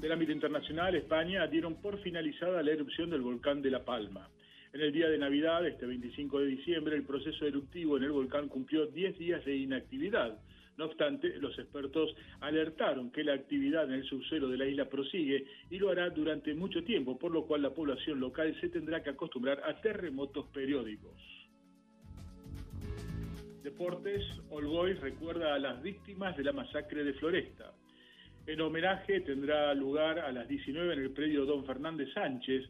Del ámbito internacional, España dieron por finalizada la erupción del volcán de La Palma. En el día de Navidad, este 25 de diciembre, el proceso eruptivo en el volcán cumplió 10 días de inactividad. No obstante, los expertos alertaron que la actividad en el subsuelo de la isla prosigue y lo hará durante mucho tiempo, por lo cual la población local se tendrá que acostumbrar a terremotos periódicos. Deportes, Boys recuerda a las víctimas de la masacre de Floresta. El homenaje tendrá lugar a las 19 en el predio Don Fernández Sánchez,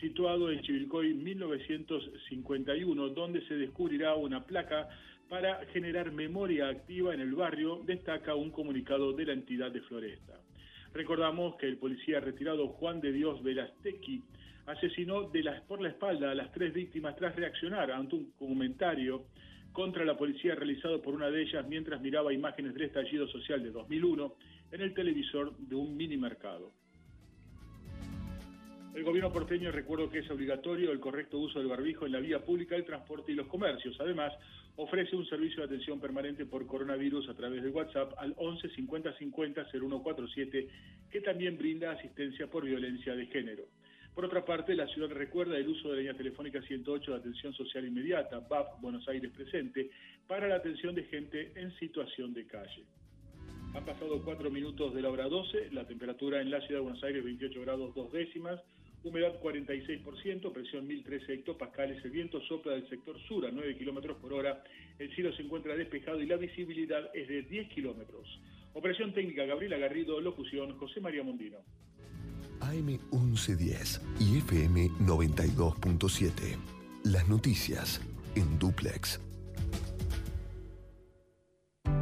situado en Chivilcoy 1951, donde se descubrirá una placa para generar memoria activa en el barrio, destaca un comunicado de la entidad de Floresta. Recordamos que el policía retirado Juan de Dios Velastequi asesinó de por la espalda a las tres víctimas tras reaccionar ante un comentario contra la policía realizado por una de ellas mientras miraba imágenes del estallido social de 2001 en el televisor de un mini mercado. El gobierno porteño recuerdo que es obligatorio el correcto uso del barbijo en la vía pública, el transporte y los comercios. Además, ofrece un servicio de atención permanente por coronavirus a través de WhatsApp al 11 50 50 0147, que también brinda asistencia por violencia de género. Por otra parte, la ciudad recuerda el uso de la línea telefónica 108 de atención social inmediata, BAP Buenos Aires presente, para la atención de gente en situación de calle. Han pasado cuatro minutos de la hora 12, la temperatura en la ciudad de Buenos Aires 28 grados dos décimas, humedad 46%, presión 1013 hectopascales, el viento sopla del sector sur a 9 kilómetros por hora, el cielo se encuentra despejado y la visibilidad es de 10 kilómetros. Operación técnica Gabriela Garrido, locución José María Mondino. AM 1110 y FM 92.7. Las noticias en duplex.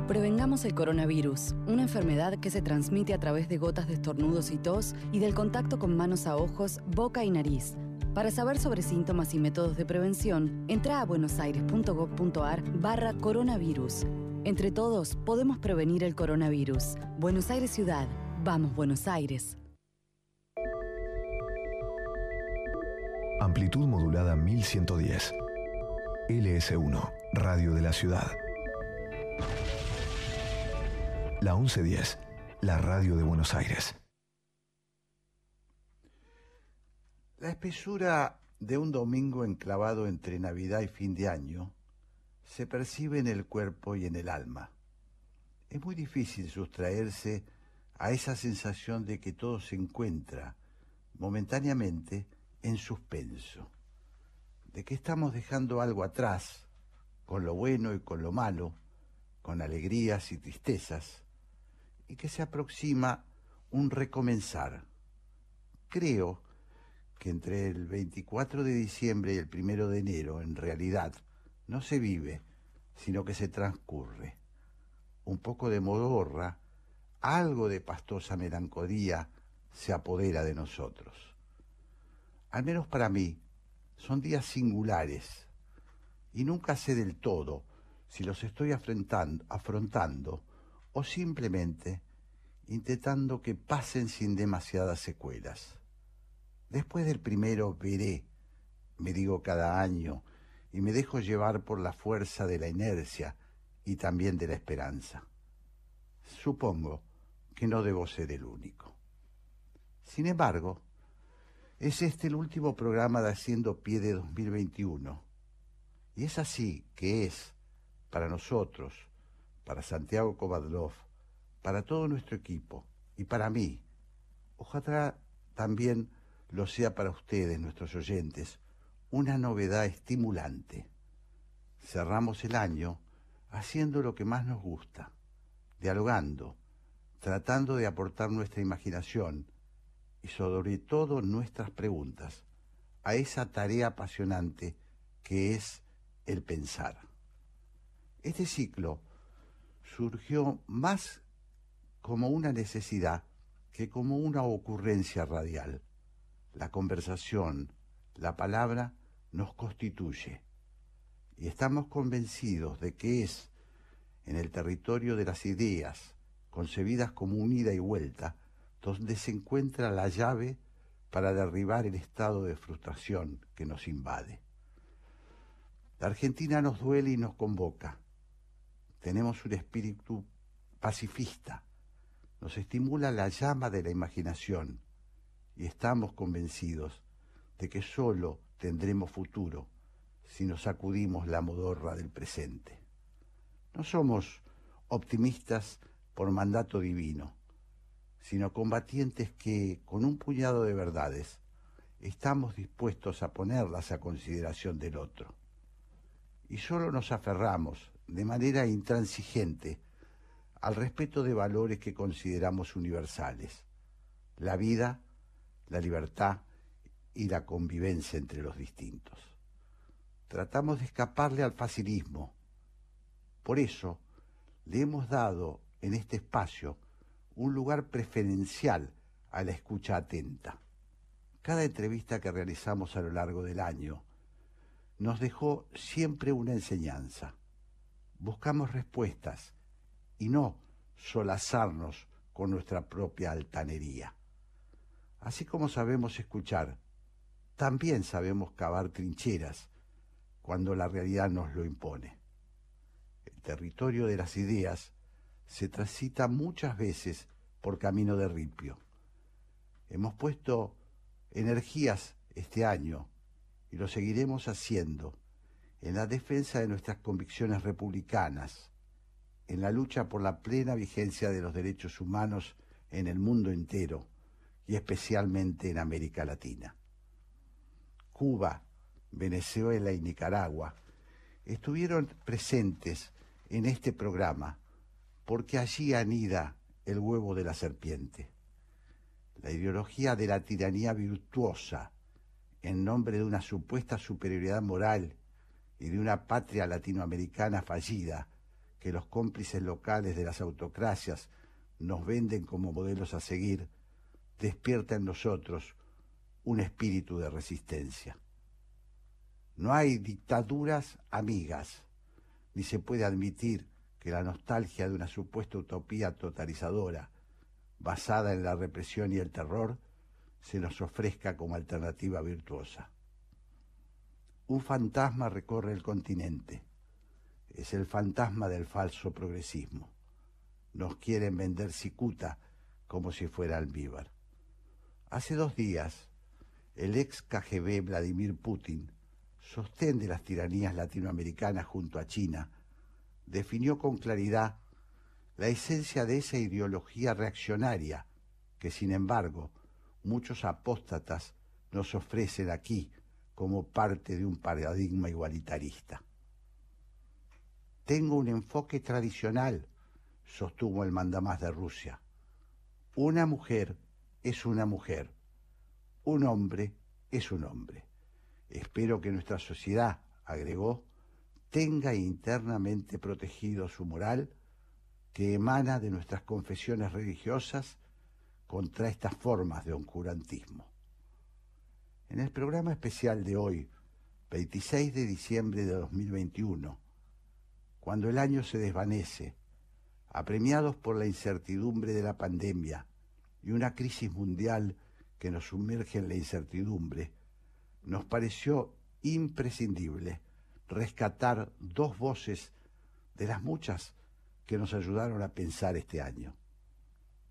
Prevengamos el coronavirus, una enfermedad que se transmite a través de gotas de estornudos y tos y del contacto con manos a ojos, boca y nariz. Para saber sobre síntomas y métodos de prevención, entra a buenosaires.gov.ar barra coronavirus. Entre todos podemos prevenir el coronavirus. Buenos Aires Ciudad. Vamos, Buenos Aires. Amplitud modulada 1110. LS1, Radio de la Ciudad. La 1110, la radio de Buenos Aires. La espesura de un domingo enclavado entre Navidad y fin de año se percibe en el cuerpo y en el alma. Es muy difícil sustraerse a esa sensación de que todo se encuentra momentáneamente en suspenso, de que estamos dejando algo atrás, con lo bueno y con lo malo, con alegrías y tristezas, y que se aproxima un recomenzar. Creo que entre el 24 de diciembre y el 1 de enero, en realidad, no se vive, sino que se transcurre. Un poco de modorra, algo de pastosa melancolía se apodera de nosotros. Al menos para mí, son días singulares, y nunca sé del todo si los estoy afrontando, afrontando o simplemente intentando que pasen sin demasiadas secuelas. Después del primero veré, me digo cada año, y me dejo llevar por la fuerza de la inercia y también de la esperanza. Supongo que no debo ser el único. Sin embargo, es este el último programa de Haciendo Pie de 2021. Y es así que es, para nosotros, para Santiago Kovadlov, para todo nuestro equipo y para mí. Ojalá también lo sea para ustedes, nuestros oyentes, una novedad estimulante. Cerramos el año haciendo lo que más nos gusta, dialogando, tratando de aportar nuestra imaginación y sobre todo nuestras preguntas a esa tarea apasionante que es el pensar. Este ciclo surgió más como una necesidad que como una ocurrencia radial. La conversación, la palabra, nos constituye. Y estamos convencidos de que es en el territorio de las ideas, concebidas como unida y vuelta, donde se encuentra la llave para derribar el estado de frustración que nos invade. La Argentina nos duele y nos convoca tenemos un espíritu pacifista, nos estimula la llama de la imaginación y estamos convencidos de que sólo tendremos futuro si nos sacudimos la modorra del presente. No somos optimistas por mandato divino, sino combatientes que, con un puñado de verdades, estamos dispuestos a ponerlas a consideración del otro. Y solo nos aferramos de manera intransigente al respeto de valores que consideramos universales, la vida, la libertad y la convivencia entre los distintos. Tratamos de escaparle al facilismo. Por eso le hemos dado en este espacio un lugar preferencial a la escucha atenta. Cada entrevista que realizamos a lo largo del año nos dejó siempre una enseñanza. Buscamos respuestas y no solazarnos con nuestra propia altanería. Así como sabemos escuchar, también sabemos cavar trincheras cuando la realidad nos lo impone. El territorio de las ideas se transita muchas veces por camino de ripio. Hemos puesto energías este año y lo seguiremos haciendo en la defensa de nuestras convicciones republicanas, en la lucha por la plena vigencia de los derechos humanos en el mundo entero y especialmente en América Latina. Cuba, Venezuela y Nicaragua estuvieron presentes en este programa porque allí anida el huevo de la serpiente. La ideología de la tiranía virtuosa en nombre de una supuesta superioridad moral y de una patria latinoamericana fallida que los cómplices locales de las autocracias nos venden como modelos a seguir, despierta en nosotros un espíritu de resistencia. No hay dictaduras amigas, ni se puede admitir que la nostalgia de una supuesta utopía totalizadora, basada en la represión y el terror, se nos ofrezca como alternativa virtuosa. Un fantasma recorre el continente. Es el fantasma del falso progresismo. Nos quieren vender cicuta como si fuera almíbar. Hace dos días, el ex KGB Vladimir Putin, sostén de las tiranías latinoamericanas junto a China, definió con claridad la esencia de esa ideología reaccionaria que, sin embargo, muchos apóstatas nos ofrecen aquí como parte de un paradigma igualitarista. Tengo un enfoque tradicional, sostuvo el mandamás de Rusia. Una mujer es una mujer, un hombre es un hombre. Espero que nuestra sociedad, agregó, tenga internamente protegido su moral que emana de nuestras confesiones religiosas contra estas formas de oncurantismo. En el programa especial de hoy, 26 de diciembre de 2021, cuando el año se desvanece, apremiados por la incertidumbre de la pandemia y una crisis mundial que nos sumerge en la incertidumbre, nos pareció imprescindible rescatar dos voces de las muchas que nos ayudaron a pensar este año.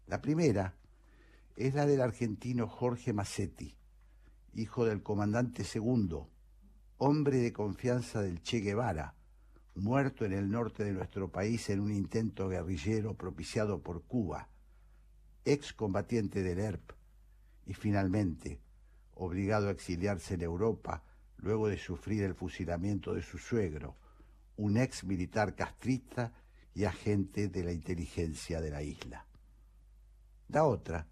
La primera es la del argentino Jorge Massetti, hijo del comandante segundo, hombre de confianza del Che Guevara, muerto en el norte de nuestro país en un intento guerrillero propiciado por Cuba, ex combatiente del ERP y finalmente obligado a exiliarse en Europa luego de sufrir el fusilamiento de su suegro, un ex militar castrista y agente de la inteligencia de la isla. La otra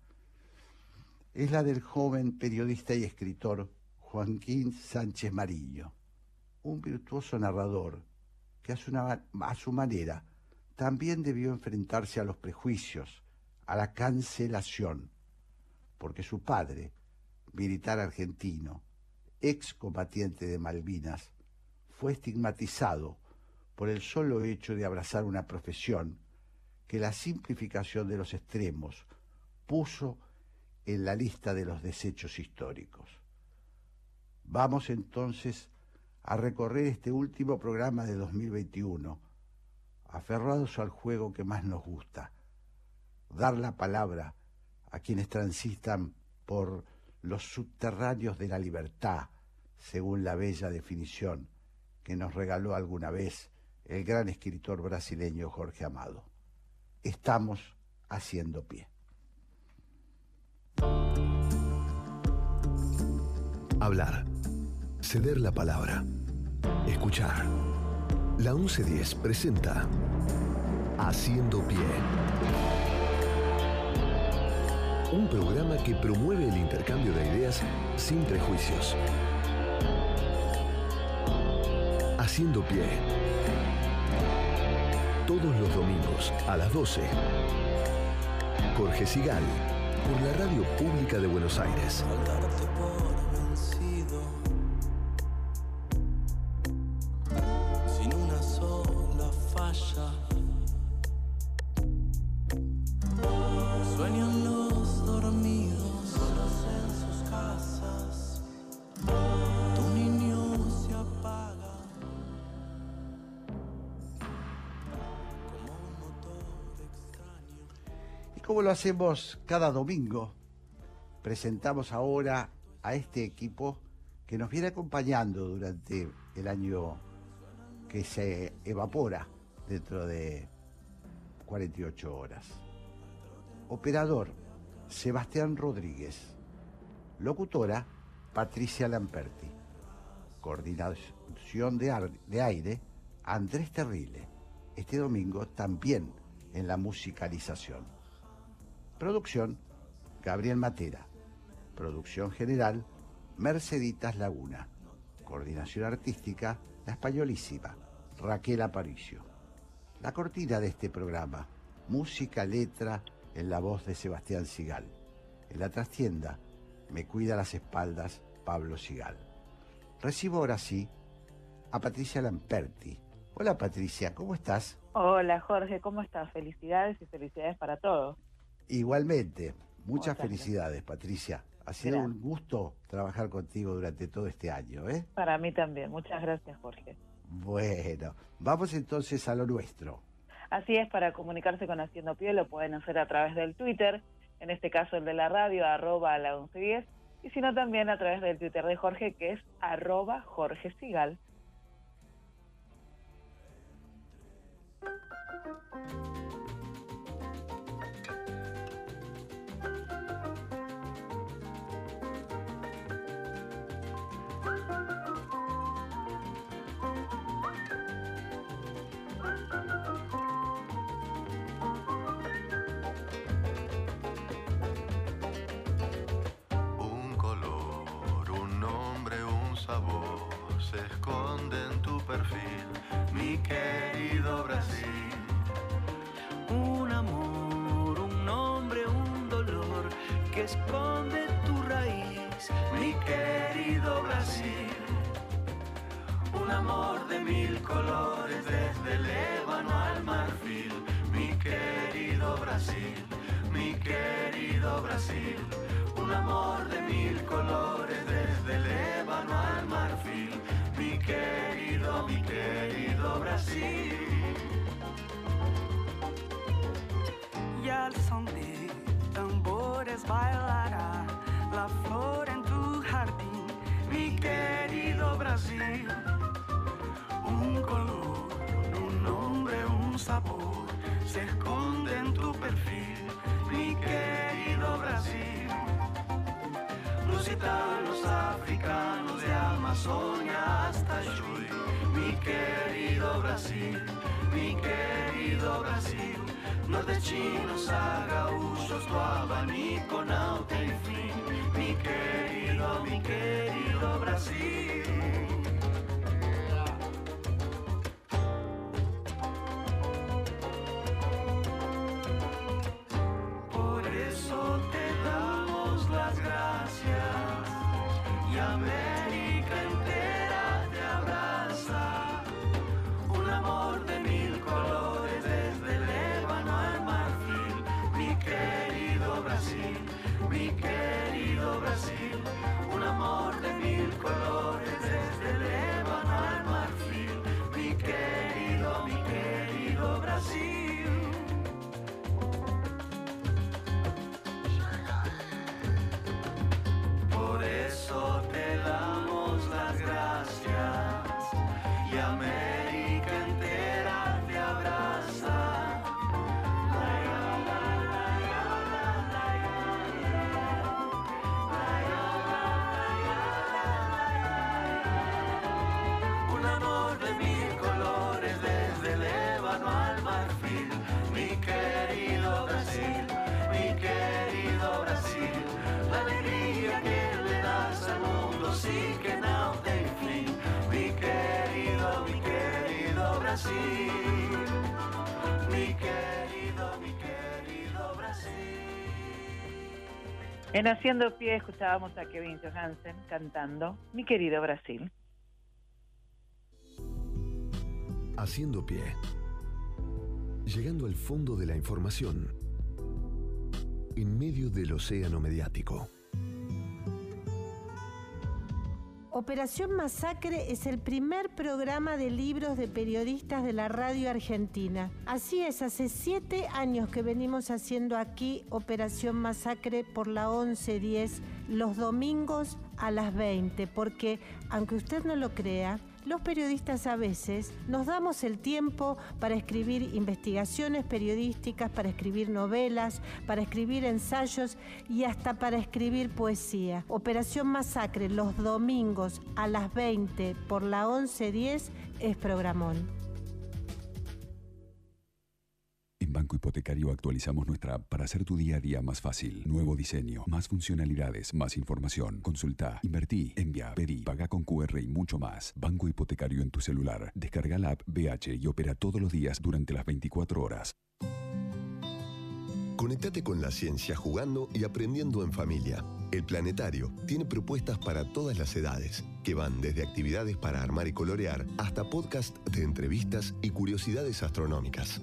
es la del joven periodista y escritor Joaquín Sánchez Mariño, un virtuoso narrador que a su, a su manera también debió enfrentarse a los prejuicios, a la cancelación, porque su padre, militar argentino, ex combatiente de Malvinas, fue estigmatizado por el solo hecho de abrazar una profesión que la simplificación de los extremos puso en la lista de los desechos históricos. Vamos entonces a recorrer este último programa de 2021, aferrados al juego que más nos gusta, dar la palabra a quienes transitan por los subterráneos de la libertad, según la bella definición que nos regaló alguna vez el gran escritor brasileño Jorge Amado. Estamos haciendo pie. Hablar. Ceder la palabra. Escuchar. La 1110 presenta Haciendo pie. Un programa que promueve el intercambio de ideas sin prejuicios. Haciendo pie. Todos los domingos a las 12. Jorge Sigal, por la Radio Pública de Buenos Aires. Hacemos cada domingo, presentamos ahora a este equipo que nos viene acompañando durante el año que se evapora dentro de 48 horas. Operador, Sebastián Rodríguez. Locutora, Patricia Lamperti. Coordinación de, aire, Andrés Terrile. Este domingo también en la musicalización. Producción, Gabriel Matera. Producción general, Merceditas Laguna. Coordinación artística, La Españolísima, Raquel Aparicio. La cortina de este programa, música, letra, en la voz de Sebastián Sigal. En la trastienda, Me cuida las espaldas, Pablo Sigal. Recibo ahora sí a Patricia Lamperti. Hola Patricia, ¿cómo estás? Hola Jorge, ¿cómo estás? Felicidades y felicidades para todos. Igualmente, muchas felicidades, Patricia. Ha sido Gracias. un gusto trabajar contigo durante todo este año, ¿eh? Para mí también. Muchas gracias Jorge. Bueno, vamos entonces a lo nuestro. Así es, para comunicarse con Haciendo Pie lo pueden hacer a través del Twitter, en este caso el de la radio, arroba a la 1110, y si no también a través del Twitter de Jorge, que es arroba Jorge Sigal. Esconde en tu perfil, mi querido Brasil. Un amor, un nombre, un dolor que esconde tu raíz, mi querido Brasil. Un amor de mil colores desde el ébano al marfil, mi querido Brasil, mi querido Brasil. Un amor de mil colores desde el ébano al marfil, mi querido, mi querido Brasil. y al son de tambores bailará la flor en tu jardín, mi querido Brasil. Un color, un nombre, un sabor se esconde en tu perfil, mi querido Brasil. Lusitanos, africanos de Amazonia hasta Chuy, mi querido Brasil, mi querido Brasil. Nordestinos a gaúchos do abanico não tem fim, mi querido, mi querido Brasil. En Haciendo Pie escuchábamos a Kevin Johansen cantando Mi querido Brasil. Haciendo pie. Llegando al fondo de la información. En medio del océano mediático. Operación Masacre es el primer programa de libros de periodistas de la radio argentina. Así es, hace siete años que venimos haciendo aquí Operación Masacre por la 1110 los domingos a las 20, porque aunque usted no lo crea, los periodistas a veces nos damos el tiempo para escribir investigaciones periodísticas, para escribir novelas, para escribir ensayos y hasta para escribir poesía. Operación Masacre los domingos a las 20 por la 1110 es programón. Banco Hipotecario actualizamos nuestra app para hacer tu día a día más fácil. Nuevo diseño, más funcionalidades, más información. Consulta, invertí, envía, pedí, paga con QR y mucho más. Banco Hipotecario en tu celular. Descarga la app BH y opera todos los días durante las 24 horas. Conectate con la ciencia jugando y aprendiendo en familia. El Planetario tiene propuestas para todas las edades, que van desde actividades para armar y colorear hasta podcast de entrevistas y curiosidades astronómicas.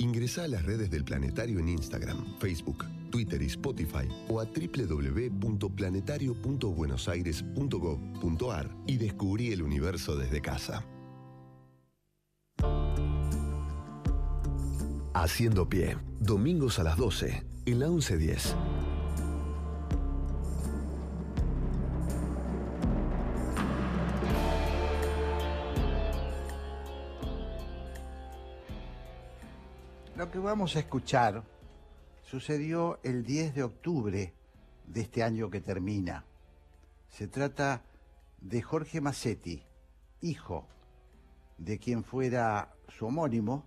Ingresa a las redes del Planetario en Instagram, Facebook, Twitter y Spotify o a www.planetario.buenosaires.gov.ar y descubrí el universo desde casa. Haciendo pie, domingos a las 12, en la 1110. Lo que vamos a escuchar sucedió el 10 de octubre de este año que termina. Se trata de Jorge Massetti, hijo de quien fuera su homónimo,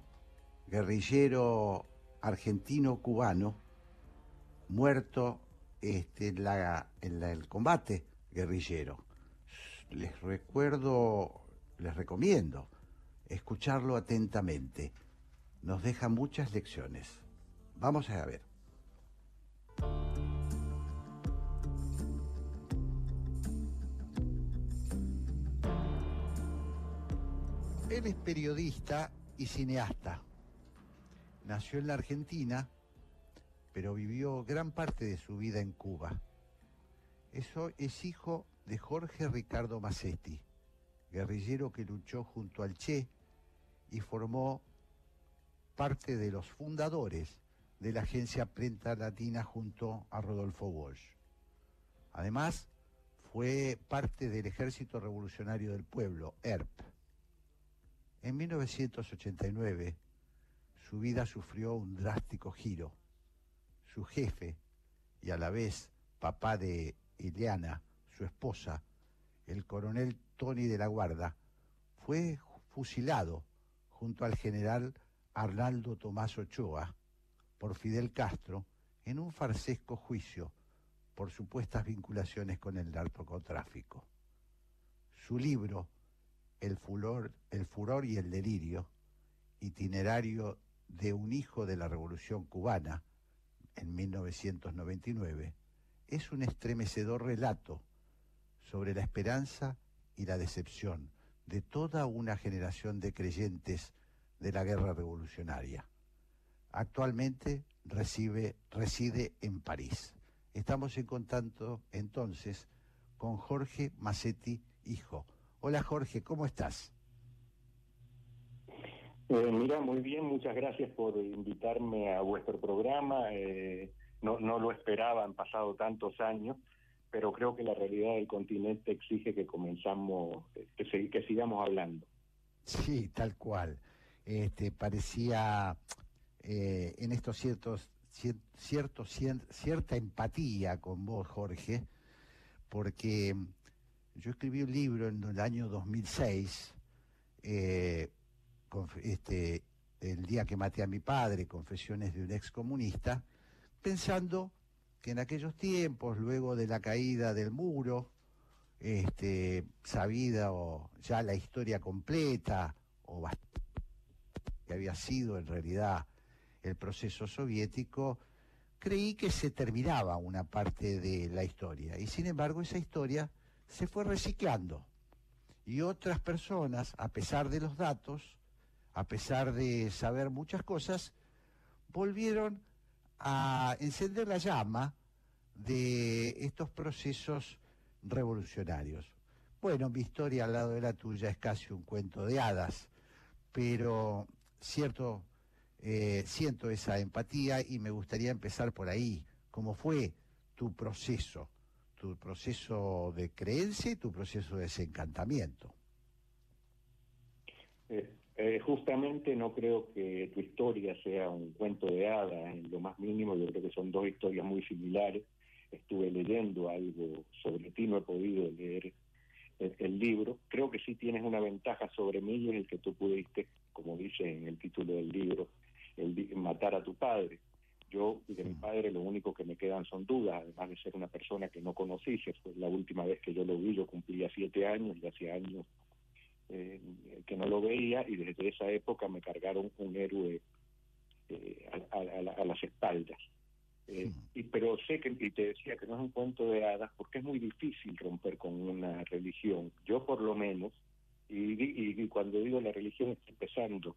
guerrillero argentino-cubano, muerto este, en, en el combate guerrillero. Les recuerdo, les recomiendo escucharlo atentamente. Nos deja muchas lecciones. Vamos a ver. Él es periodista y cineasta. Nació en la Argentina, pero vivió gran parte de su vida en Cuba. Eso es hijo de Jorge Ricardo Massetti, guerrillero que luchó junto al Che y formó parte de los fundadores de la agencia Prenta Latina junto a Rodolfo Walsh. Además, fue parte del Ejército Revolucionario del Pueblo, ERP. En 1989, su vida sufrió un drástico giro. Su jefe, y a la vez papá de Ileana, su esposa, el coronel Tony de la Guarda, fue fusilado junto al general Arnaldo Tomás Ochoa por Fidel Castro en un farsesco juicio por supuestas vinculaciones con el narcotráfico. Su libro, El furor, el furor y el delirio, itinerario de un hijo de la Revolución cubana, en 1999, es un estremecedor relato sobre la esperanza y la decepción de toda una generación de creyentes de la guerra revolucionaria. Actualmente recibe, reside en París. Estamos en contacto entonces con Jorge Massetti, hijo. Hola Jorge, ¿cómo estás? Eh, mira, muy bien, muchas gracias por invitarme a vuestro programa. Eh, no, no lo esperaba, han pasado tantos años, pero creo que la realidad del continente exige que comenzamos, eh, que, que sigamos hablando. Sí, tal cual. Este, parecía eh, en estos ciertos, cier- cierto, cien- cierta empatía con vos, Jorge, porque yo escribí un libro en el año 2006, eh, este, el día que maté a mi padre, Confesiones de un excomunista, pensando que en aquellos tiempos, luego de la caída del muro, este, sabida o ya la historia completa o bast- había sido en realidad el proceso soviético, creí que se terminaba una parte de la historia. Y sin embargo esa historia se fue reciclando. Y otras personas, a pesar de los datos, a pesar de saber muchas cosas, volvieron a encender la llama de estos procesos revolucionarios. Bueno, mi historia al lado de la tuya es casi un cuento de hadas, pero cierto, eh, siento esa empatía y me gustaría empezar por ahí. ¿Cómo fue tu proceso? Tu proceso de creencia y tu proceso de desencantamiento. Eh, eh, justamente no creo que tu historia sea un cuento de hadas en lo más mínimo, yo creo que son dos historias muy similares. Estuve leyendo algo sobre ti, no he podido leer el, libro. Creo que sí tienes una ventaja sobre mí es el que tú pudiste, como dice en el título del libro, el, matar a tu padre. Yo de mi padre lo único que me quedan son dudas, además de ser una persona que no conocí, fue la última vez que yo lo vi, yo cumplía siete años y hacía años eh, que no lo veía y desde esa época me cargaron un héroe eh, a, las espaldas. Eh, y, pero sé que, y te decía que no es un cuento de hadas porque es muy difícil romper con una religión. Yo por lo menos, y, y, cuando digo la religión estoy empezando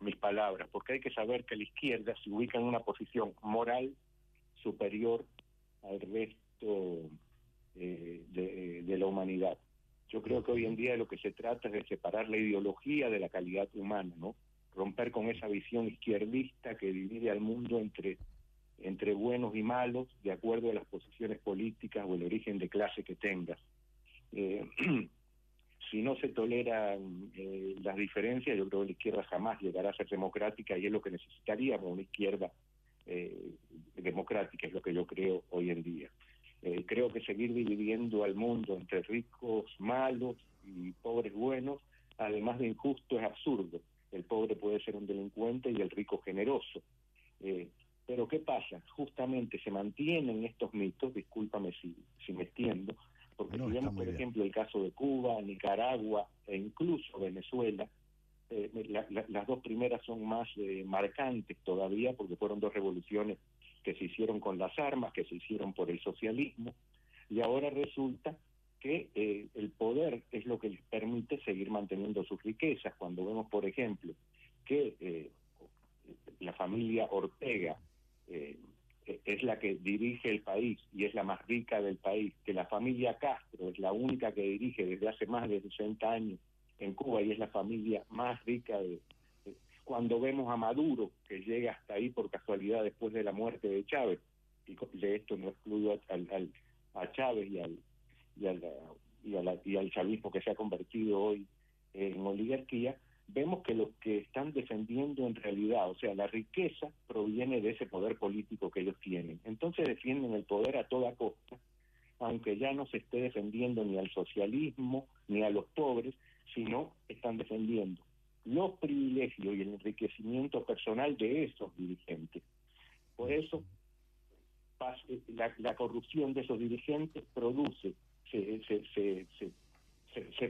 mis palabras, porque hay que saber que la izquierda se ubica en una posición moral superior al resto de, de la humanidad. Yo creo que hoy en día lo que se trata es de separar la ideología de la calidad humana, ¿no? Romper con esa visión izquierdista que divide al mundo entre, entre buenos y malos de acuerdo a las posiciones políticas o el origen de clase que tengas. Eh, si no se toleran eh, las diferencias, yo creo que la izquierda jamás llegará a ser democrática y es lo que necesitaríamos, una izquierda eh, democrática, es lo que yo creo hoy en día. Eh, creo que seguir dividiendo al mundo entre ricos malos y pobres buenos, además de injusto, es absurdo. El pobre puede ser un delincuente y el rico generoso. Eh, pero ¿qué pasa? Justamente se mantienen estos mitos, discúlpame si, si me extiendo, porque si vemos, por ejemplo, el caso de Cuba, Nicaragua e incluso Venezuela, eh, las dos primeras son más marcantes todavía porque fueron dos revoluciones que se hicieron con las armas, que se hicieron por el socialismo, y ahora resulta que eh, el poder es lo que les permite seguir manteniendo sus riquezas. Cuando vemos, por ejemplo, que eh, la familia Ortega eh, es la que dirige el país y es la más rica del país, que la familia Castro es la única que dirige desde hace más de 60 años en Cuba y es la familia más rica de, cuando vemos a Maduro, que llega hasta ahí por casualidad después de la muerte de Chávez, y de esto no excluyo al, a Chávez y al, y, al, y, y al chavismo que se ha convertido hoy en oligarquía, vemos que lo que están defendiendo en realidad, o sea, la riqueza proviene de ese poder político que ellos tienen. Entonces defienden el poder a toda costa, aunque ya no se esté defendiendo ni al socialismo ni a los pobres, sino están defendiendo los privilegios y el enriquecimiento personal de esos dirigentes. Por eso, la, corrupción de esos dirigentes produce, se, se, se, se,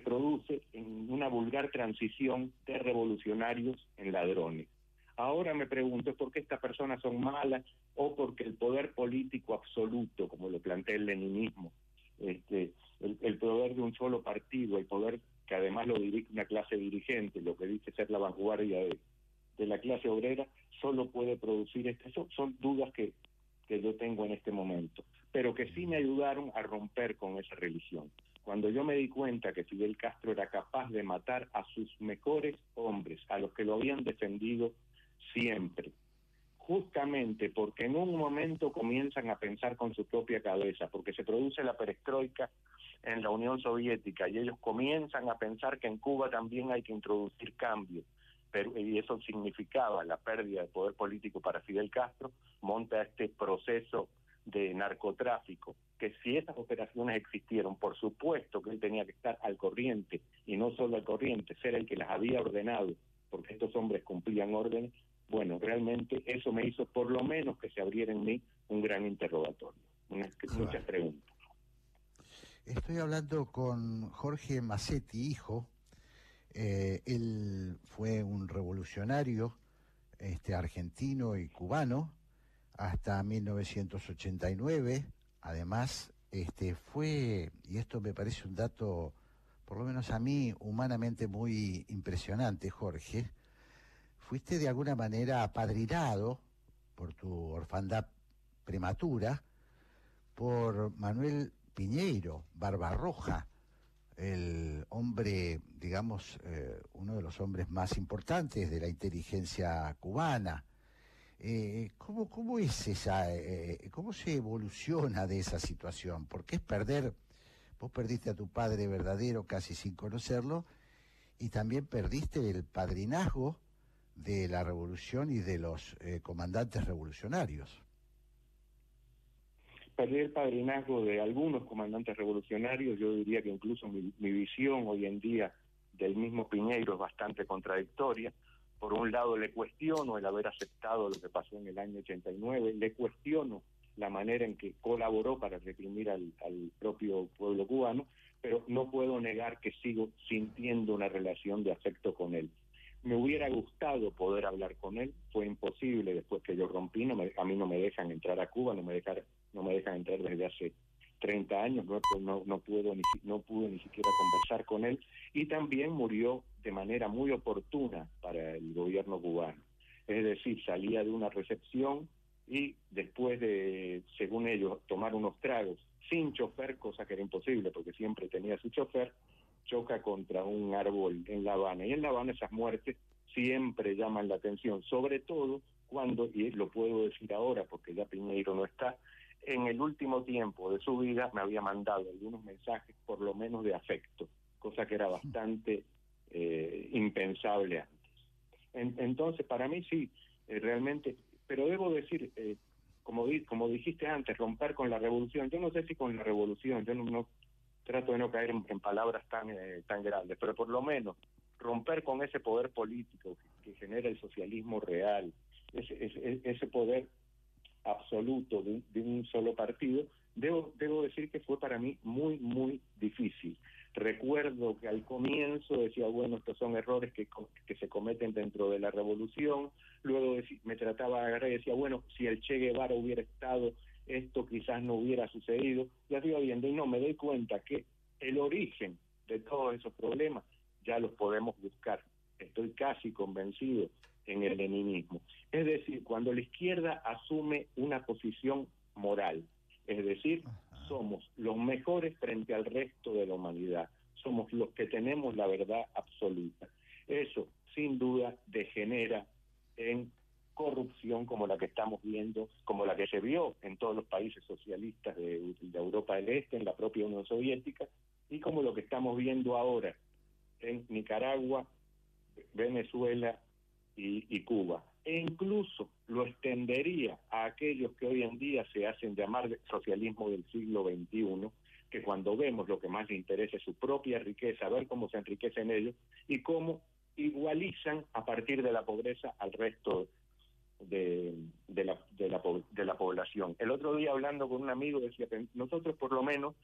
produce en una vulgar transición de revolucionarios en ladrones. Ahora me pregunto, ¿por qué estas personas son malas o porque el poder político absoluto, como lo plantea el leninismo, este, el, el poder de un solo partido, el poder que además lo dirige una clase dirigente, lo que dice ser la vanguardia de, la clase obrera, solo puede producir esto. Son, dudas que, que yo tengo en este momento, pero que sí me ayudaron a romper con esa religión. Cuando yo me di cuenta que Fidel Castro era capaz de matar a sus mejores hombres, a los que lo habían defendido siempre, justamente porque en un momento comienzan a pensar con su propia cabeza, porque se produce la perestroika en la Unión Soviética y ellos comienzan a pensar que en Cuba también hay que introducir cambios, pero y eso significaba la pérdida de poder político para Fidel Castro, monta este proceso de narcotráfico, que si esas operaciones existieron, por supuesto que él tenía que estar al corriente, y no solo al corriente, ser el que las había ordenado, porque estos hombres cumplían órdenes, bueno, realmente eso me hizo por lo menos que se abriera en mí un gran interrogatorio, muchas preguntas. Estoy hablando con Jorge Macetti, hijo, Eh, él fue un revolucionario este, argentino y cubano hasta 1989. Además, este, fue, y esto me parece un dato, por lo menos a mí, humanamente muy impresionante, Jorge, fuiste de alguna manera apadrinado por tu orfandad prematura por Manuel Piñeiro, Barbarroja, el hombre, digamos, eh, uno de los hombres más importantes de la inteligencia cubana. Eh, ¿cómo, ¿Cómo es esa, eh, cómo se evoluciona de esa situación? Porque es perder, vos perdiste a tu padre verdadero casi sin conocerlo, y también perdiste el padrinazgo de la revolución y de los comandantes revolucionarios perdí el padrinazgo de algunos comandantes revolucionarios, yo diría que incluso mi, visión hoy en día del mismo Piñeiro es bastante contradictoria. Por un lado le cuestiono el haber aceptado lo que pasó en el año 89, le cuestiono la manera en que colaboró para reprimir al, propio pueblo cubano, pero no puedo negar que sigo sintiendo una relación de afecto con él. Me hubiera gustado poder hablar con él, fue imposible después que yo rompí, no a mí no me dejan entrar a Cuba, no me, dejan, no me dejan entrar desde hace 30 años, no, no, no, puedo ni, no pude ni siquiera conversar con él, y también murió de manera muy oportuna para el gobierno cubano. Es decir, salía de una recepción y después de, según ellos, tomar unos tragos sin chofer, cosa que era imposible porque siempre tenía su chofer, choca contra un árbol en La Habana. Y en La Habana esas muertes siempre llaman la atención, sobre todo cuando, y lo puedo decir ahora porque ya Piñeiro no está, en el último tiempo de su vida me había mandado algunos mensajes, por lo menos de afecto, cosa que era bastante eh, impensable antes. entonces, para mí sí, eh, realmente, pero debo decir, eh, como, como dijiste antes, romper con la revolución, yo no sé si con la revolución, yo no, trato de no caer en, palabras tan, eh, tan grandes, pero por lo menos romper con ese poder político que, genera el socialismo real, ese, ese, poder absoluto de, un solo partido, debo, decir que fue para mí muy, muy difícil. Recuerdo que al comienzo decía, bueno, estos son errores que, se cometen dentro de la revolución, luego me trataba de agarrar y decía, bueno, si el Che Guevara hubiera estado esto quizás no hubiera sucedido. Ya estoy viendo y no me doy cuenta que el origen de todos esos problemas ya los podemos buscar. Estoy casi convencido en el leninismo. Es decir, cuando la izquierda asume una posición moral, es decir, somos los mejores frente al resto de la humanidad, somos los que tenemos la verdad absoluta. Eso, sin duda, degenera en corrupción como la que estamos viendo, como la que se vio en todos los países socialistas de, Europa del Este, en la propia Unión Soviética, y como lo que estamos viendo ahora en Nicaragua, Venezuela y, Cuba. E incluso lo extendería a aquellos que hoy en día se hacen llamar socialismo del siglo XXI, que cuando vemos lo que más les interesa es su propia riqueza, ver cómo se enriquecen ellos y cómo igualizan a partir de la pobreza al resto de, de, la, de, la, de la población. El otro día hablando con un amigo decía que nosotros por lo menos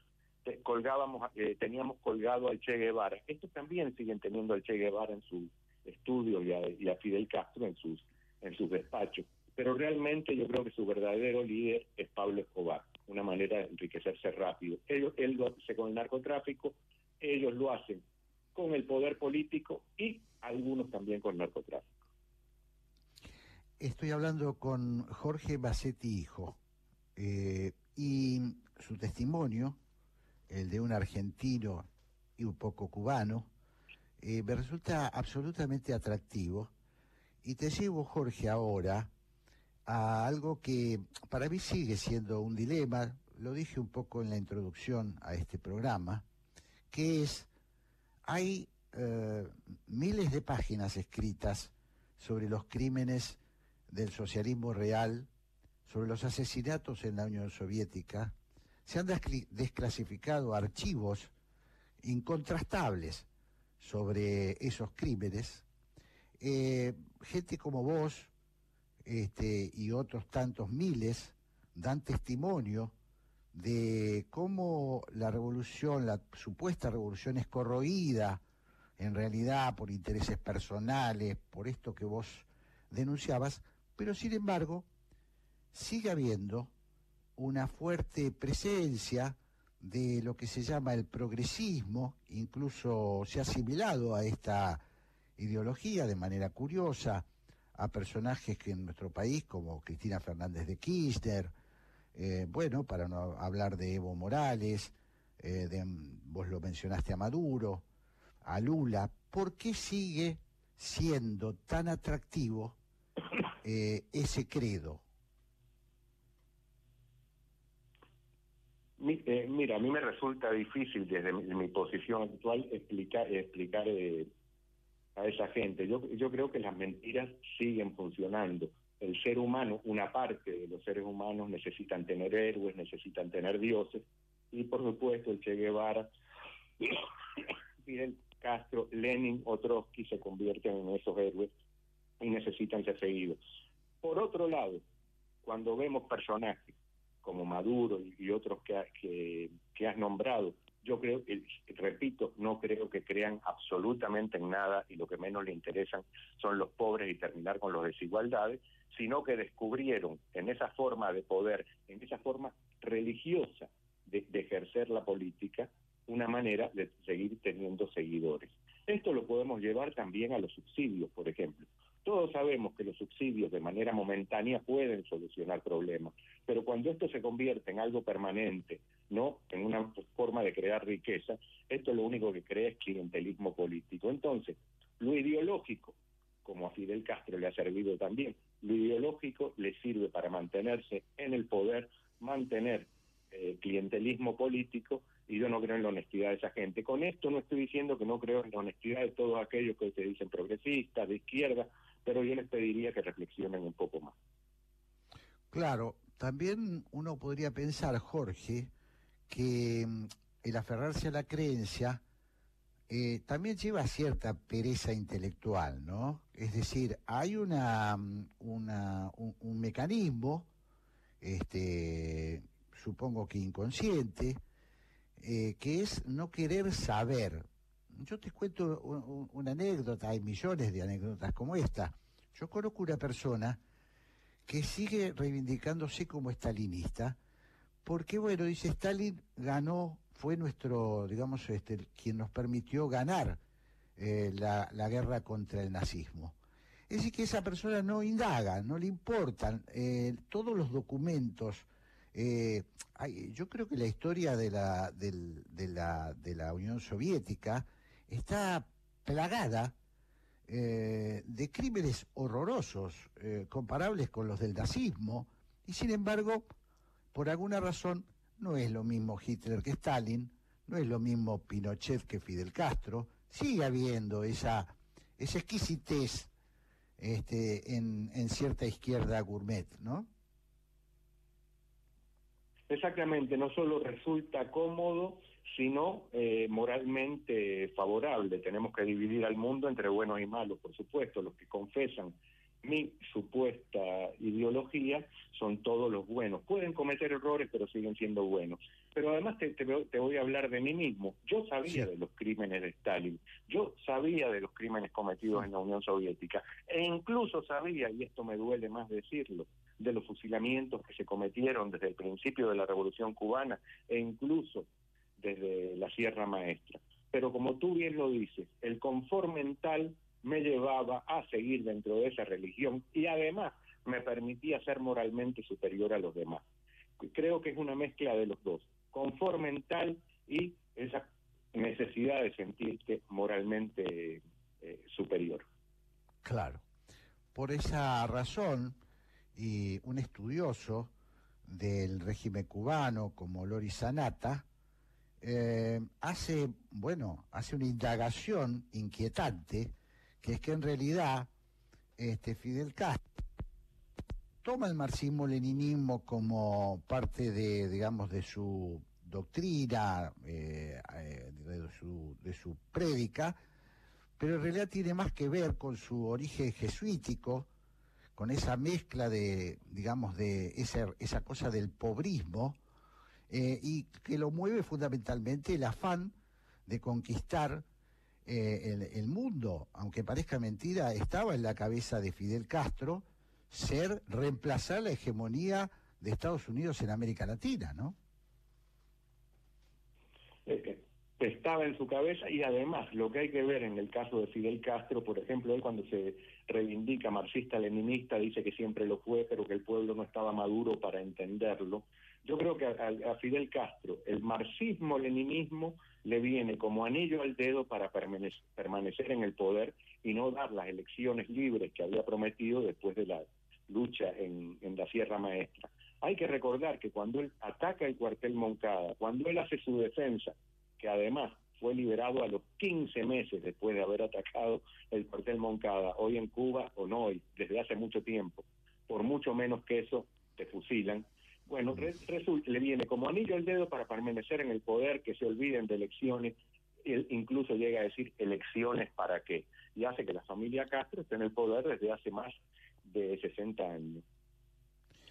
colgábamos, eh, teníamos colgado al Che Guevara. Estos también siguen teniendo al Che Guevara en su estudio y a, y a Fidel Castro en sus, en sus despachos. Pero realmente yo creo que su verdadero líder es Pablo Escobar, una manera de enriquecerse rápido. Ellos, él lo hace con el narcotráfico, ellos lo hacen con el poder político y algunos también con el narcotráfico. Estoy hablando con Jorge Bassetti Hijo eh, y su testimonio, el de un argentino y un poco cubano, eh, me resulta absolutamente atractivo. Y te llevo, Jorge, ahora a algo que para mí sigue siendo un dilema, lo dije un poco en la introducción a este programa, que es, hay eh, miles de páginas escritas sobre los crímenes del socialismo real, sobre los asesinatos en la Unión Soviética, se han desclasificado archivos incontrastables sobre esos crímenes. Eh, gente como vos este, y otros tantos miles dan testimonio de cómo la revolución, la supuesta revolución es corroída en realidad por intereses personales, por esto que vos denunciabas, pero sin embargo sigue habiendo una fuerte presencia de lo que se llama el progresismo, incluso se ha asimilado a esta ideología de manera curiosa a personajes que en nuestro país, como Cristina Fernández de Kirchner, eh, bueno, para no hablar de Evo Morales, eh, de, vos lo mencionaste a Maduro, a Lula, ¿por qué sigue siendo tan atractivo eh, ese credo? Eh, mira, a mí me resulta difícil desde mi, posición actual explicar, explicar eh, a esa gente. Yo, yo creo que las mentiras siguen funcionando. El ser humano, una parte de los seres humanos necesitan tener héroes, necesitan tener dioses, y por supuesto el Che Guevara, Fidel Castro, Lenin o Trotsky se convierten en esos héroes y necesitan ser seguidos. Por otro lado, cuando vemos personajes como Maduro y, otros que, que, has nombrado, yo creo, repito, no creo que crean absolutamente en nada y lo que menos le interesan son los pobres y terminar con las desigualdades, sino que descubrieron en esa forma de poder, en esa forma religiosa de ejercer la política, una manera de seguir teniendo seguidores. Esto lo podemos llevar también a los subsidios, por ejemplo. Todos sabemos que los subsidios de manera momentánea pueden solucionar problemas, pero cuando esto se convierte en algo permanente, no en una forma de crear riqueza, esto lo único que crea es clientelismo político. Entonces, lo ideológico, como a Fidel Castro le ha servido también, lo ideológico le sirve para mantenerse en el poder, mantener eh, clientelismo político y yo no creo en la honestidad de esa gente. Con esto no estoy diciendo que no creo en la honestidad de todos aquellos que se dicen progresistas, de izquierda, pero yo les pediría que reflexionen un poco más. Claro, también uno podría pensar, Jorge, que mm, el aferrarse a la creencia eh, también lleva cierta pereza intelectual, ¿no? Es decir, hay una, mm, un, mecanismo, este, supongo que inconsciente, eh, que es no querer saber, yo te cuento una anécdota, hay millones de anécdotas como esta. Yo conozco una persona que sigue reivindicándose como estalinista, porque bueno, dice, Stalin ganó, fue nuestro, digamos, este, quien nos permitió ganar eh, la, guerra contra el nazismo. Es decir, que esa persona no indaga, no le importan eh, todos los documentos. Eh, yo creo que la historia de la, de la, de la Unión Soviética está plagada eh, de crímenes horrorosos, eh, comparables con los del nazismo, y sin embargo, por alguna razón, no es lo mismo Hitler que Stalin, no es lo mismo Pinochet que Fidel Castro, sigue habiendo esa, esa exquisitez este, en, en cierta izquierda gourmet, ¿no? Exactamente, no solo resulta cómodo, sino eh, moralmente favorable. Tenemos que dividir al mundo entre buenos y malos, por supuesto. Los que confesan mi supuesta ideología son todos los buenos. Pueden cometer errores, pero siguen siendo buenos. Pero además te, te, voy a hablar de mí mismo. Yo sabía de los crímenes de Stalin, yo sabía de los crímenes cometidos en la Unión Soviética, e incluso sabía, y esto me duele más decirlo, de los fusilamientos que se cometieron desde el principio de la Revolución Cubana, e incluso desde la Sierra Maestra. Pero como tú bien lo dices, el confort mental me llevaba a seguir dentro de esa religión y además me permitía ser moralmente superior a los demás. Creo que es una mezcla de los dos, confort mental y esa necesidad de sentirte moralmente eh, superior. Claro. Por esa razón, y un estudioso del régimen cubano como Lori Sanata, eh, hace, bueno, hace una indagación inquietante, que es que en realidad este, Fidel Castro toma el marxismo-leninismo como parte de, digamos, de su doctrina, eh, eh, de, su, de su prédica, pero en realidad tiene más que ver con su origen jesuítico, con esa mezcla de, digamos, de esa, esa cosa del pobrismo, eh, y que lo mueve fundamentalmente el afán de conquistar eh, el, mundo, aunque parezca mentira, estaba en la cabeza de Fidel Castro ser, reemplazar la hegemonía de Estados Unidos en América Latina, ¿no? Eh, estaba en su cabeza y además lo que hay que ver en el caso de Fidel Castro, por ejemplo, él cuando se reivindica marxista-leninista dice que siempre lo fue, pero que el pueblo no estaba maduro para entenderlo. Yo creo que a, Fidel Castro el marxismo-leninismo le viene como anillo al dedo para permanecer en el poder y no dar las elecciones libres que había prometido después de la lucha en, en la Sierra Maestra. Hay que recordar que cuando él ataca el cuartel Moncada, cuando él hace su defensa, que además fue liberado a los 15 meses después de haber atacado el cuartel Moncada, hoy en Cuba, o no hoy, desde hace mucho tiempo, por mucho menos que eso, te fusilan, bueno, resulta, le viene como anillo al dedo para permanecer en el poder, que se olviden de elecciones, él incluso llega a decir elecciones para qué, y hace que la familia Castro esté en el poder desde hace más de 60 años.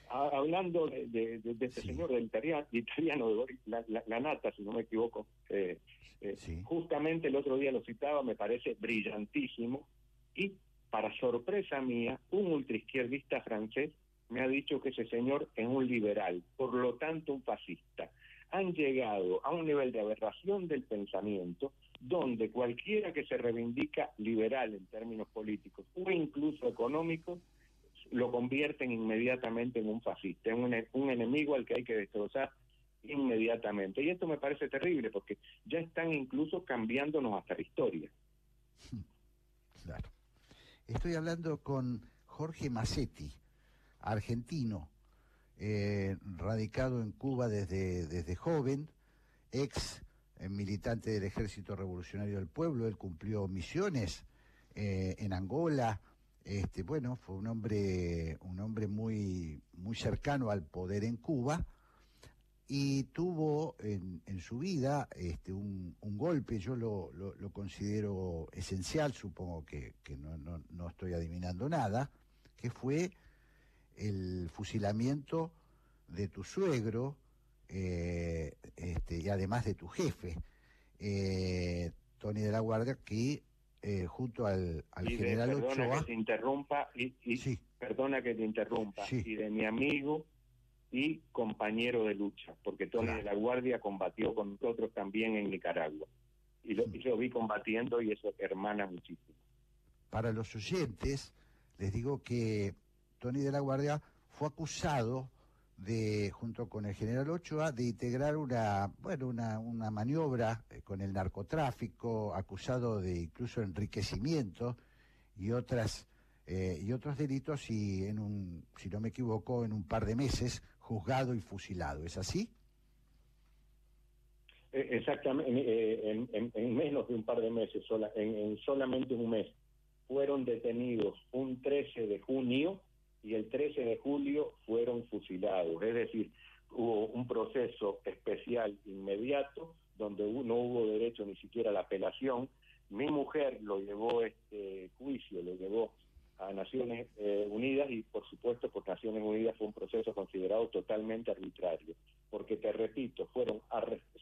hablando de, este señor, del italiano, italiano de la, Nata, si no me equivoco, eh, eh, justamente el otro día lo citaba, me parece brillantísimo, y para sorpresa mía, un ultraizquierdista francés me ha dicho que ese señor es un liberal, por lo tanto un fascista. Han llegado a un nivel de aberración del pensamiento donde cualquiera que se reivindica liberal en términos políticos o incluso económicos lo convierten inmediatamente en un fascista, en un, un enemigo al que hay que destrozar inmediatamente. Y esto me parece terrible porque ya están incluso cambiándonos hasta la historia. Claro. Estoy hablando con Jorge Massetti, argentino, eh, radicado en Cuba desde, desde joven, ex eh, militante del Ejército Revolucionario del Pueblo, él cumplió misiones eh, en Angola, este, bueno, fue un hombre, un hombre muy, muy cercano al poder en Cuba y tuvo en, en su vida este, un, un golpe, yo lo, lo, considero esencial, supongo que, que no, no, no, estoy adivinando nada, que fue el fusilamiento de tu suegro eh, este, y además de tu jefe, eh, Tony de la Guardia, que eh, junto al, general perdona que te interrumpa, y, perdona que te interrumpa, y de mi amigo y compañero de lucha, porque Tony de la Guardia combatió con nosotros también en Nicaragua. Y lo, y lo vi combatiendo y eso hermana muchísimo. Para los oyentes, les digo que Tony de la Guardia fue acusado de, junto con el general Ochoa, de integrar una, bueno, una, una maniobra eh, con el narcotráfico, acusado de incluso enriquecimiento y otras eh, y otros delitos y en un, si no me equivoco, en un par de meses juzgado y fusilado. ¿Es así? E, exactamente, en, menos de un par de meses, sola, en solamente un mes, fueron detenidos un 13 de junio y el 13 de julio fueron fusilados. Es decir, hubo un proceso especial inmediato donde no hubo derecho ni siquiera a la apelación. Mi mujer lo llevó este juicio, lo llevó a Naciones eh, Unidas y por supuesto por Naciones Unidas fue un proceso considerado totalmente arbitrario, porque te repito, fueron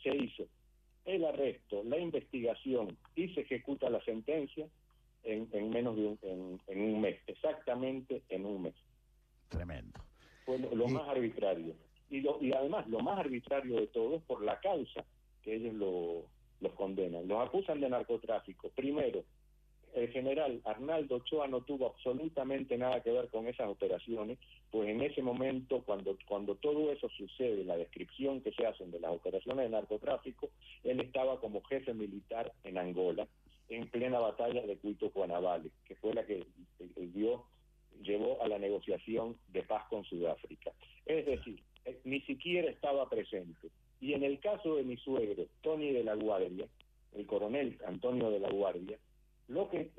se hizo el arresto, la investigación y se ejecuta la sentencia en, menos de un, en un mes, exactamente en un mes. Tremendo. Fue lo, más arbitrario. Y, y además, lo más arbitrario de todo es por la causa que ellos lo, los condenan. Los acusan de narcotráfico. Primero, el general Arnaldo Ochoa no tuvo absolutamente nada que ver con esas operaciones, pues en ese momento, cuando, cuando todo eso sucede, la descripción que se hacen de las operaciones de narcotráfico, él estaba como jefe militar en Angola, en plena batalla de Cuito Cuanavales, que fue la que dio llevó a la negociación de paz con Sudáfrica. Es decir, eh, ni siquiera estaba presente. Y en el caso de mi suegro, Tony de la Guardia, el coronel Antonio de la Guardia, lo que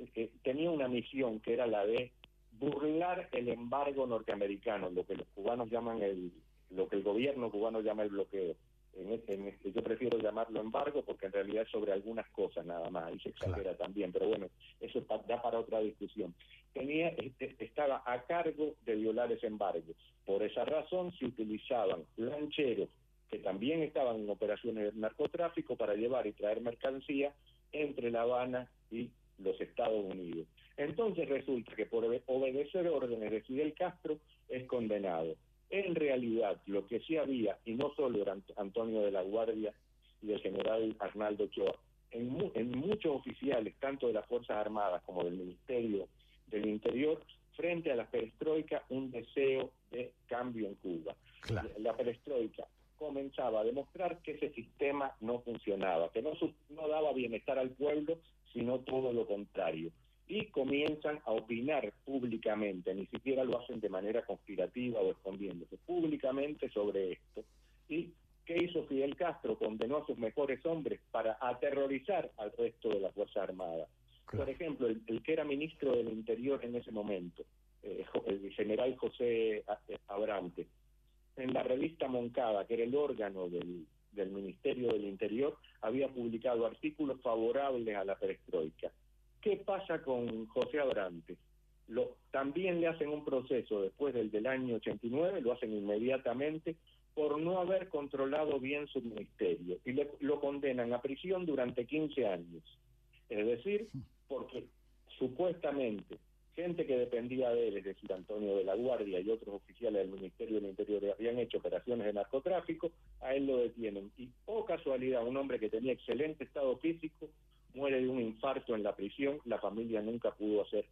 tenía una misión que era la de burlar el embargo norteamericano, lo que los cubanos llaman el, lo que el gobierno cubano llama el bloqueo. En este, yo prefiero llamarlo embargo porque en realidad es sobre algunas cosas nada más, y se exagera también, pero bueno, eso da para otra discusión tenía, este, estaba a cargo de violar ese embargo. Por esa razón se utilizaban lancheros que también estaban en operaciones de narcotráfico para llevar y traer mercancía entre La Habana y los Estados Unidos. Entonces resulta que por obedecer órdenes de Fidel Castro es condenado. En realidad, lo que sí había, y no solo era Antonio de la Guardia y el general Arnaldo Ochoa, en, en muchos oficiales, tanto de las Fuerzas Armadas como del Ministerio del Interior, frente a la perestroika, un deseo de cambio en Cuba. La perestroika comenzaba a demostrar que ese sistema no funcionaba, que no, no daba bienestar al pueblo, sino todo lo contrario. Y comienzan a opinar públicamente, ni siquiera lo hacen de manera conspirativa o escondiéndose, públicamente sobre esto. ¿Y qué hizo Fidel Castro? Condenó a sus mejores hombres para aterrorizar al resto de las Fuerzas Armadas. Por ejemplo, el, que era ministro del Interior en ese momento, eh, el general José Abrante, en la revista Moncada, que era el órgano del, Ministerio del Interior, había publicado artículos favorables a la perestroika. ¿Qué pasa con José Abrante? Lo, también le hacen un proceso después del del año 89, lo hacen inmediatamente por no haber controlado bien su ministerio y lo condenan a prisión durante 15 años. Es decir, porque supuestamente gente que dependía de él, es decir, Antonio de la Guardia y otros oficiales del Ministerio del Interior habían hecho operaciones de narcotráfico, a él lo detienen. Y, oh casualidad, un hombre que tenía excelente estado físico muere de un infarto en la prisión, la familia nunca pudo hacer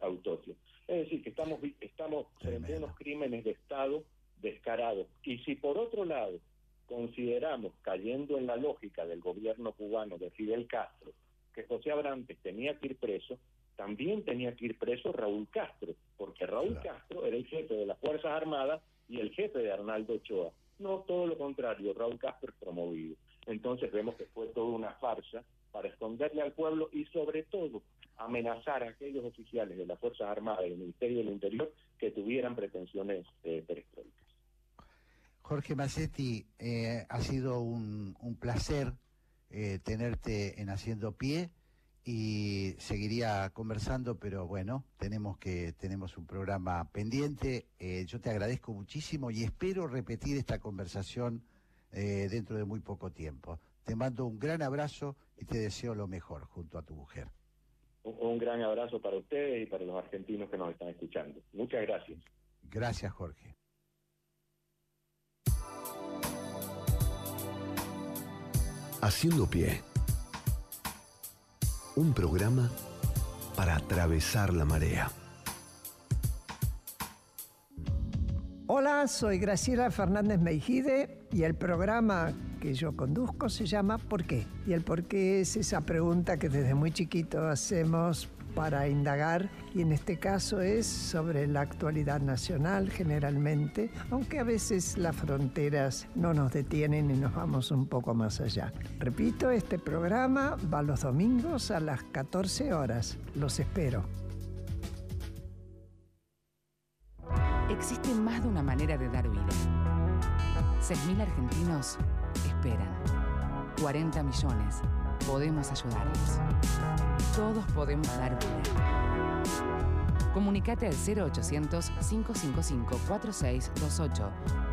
autopsia. Es decir, que estamos, estamos frente a unos crímenes de Estado descarados. Y si por otro lado consideramos, cayendo en la lógica del gobierno cubano de Fidel Castro, que José Abrantes tenía que ir preso, también tenía que ir preso Raúl Castro, porque Raúl Castro era el jefe de las Fuerzas Armadas y el jefe de Arnaldo Ochoa. No todo lo contrario, Raúl Castro es promovido. Entonces vemos que fue toda una farsa para esconderle al pueblo y sobre todo amenazar a aquellos oficiales de las Fuerzas Armadas y del Ministerio del Interior que tuvieran pretensiones eh. Jorge Macetti, eh, ha sido un, placer eh, tenerte en Haciendo Pie y seguiría conversando, pero bueno, tenemos que tenemos un programa pendiente. Eh, yo te agradezco muchísimo y espero repetir esta conversación eh, dentro de muy poco tiempo. Te mando un gran abrazo y te deseo lo mejor junto a tu mujer. Un, gran abrazo para ustedes y para los argentinos que nos están escuchando. Muchas gracias. Gracias, Jorge. Haciendo pie un programa para atravesar la marea. Hola, soy Graciela Fernández Meijide y el programa que yo conduzco se llama ¿Por qué? Y el por qué es esa pregunta que desde muy chiquito hacemos para indagar y en este caso es sobre la actualidad nacional generalmente, aunque a veces las fronteras no nos detienen y nos vamos un poco más allá. Repito, este programa va los domingos a las 14 horas. Los espero. Existe más de una manera de dar vida. 6.000 argentinos esperan. 40 millones. Podemos ayudarlos. Todos podemos dar vida. Comunicate al 0800-555-4628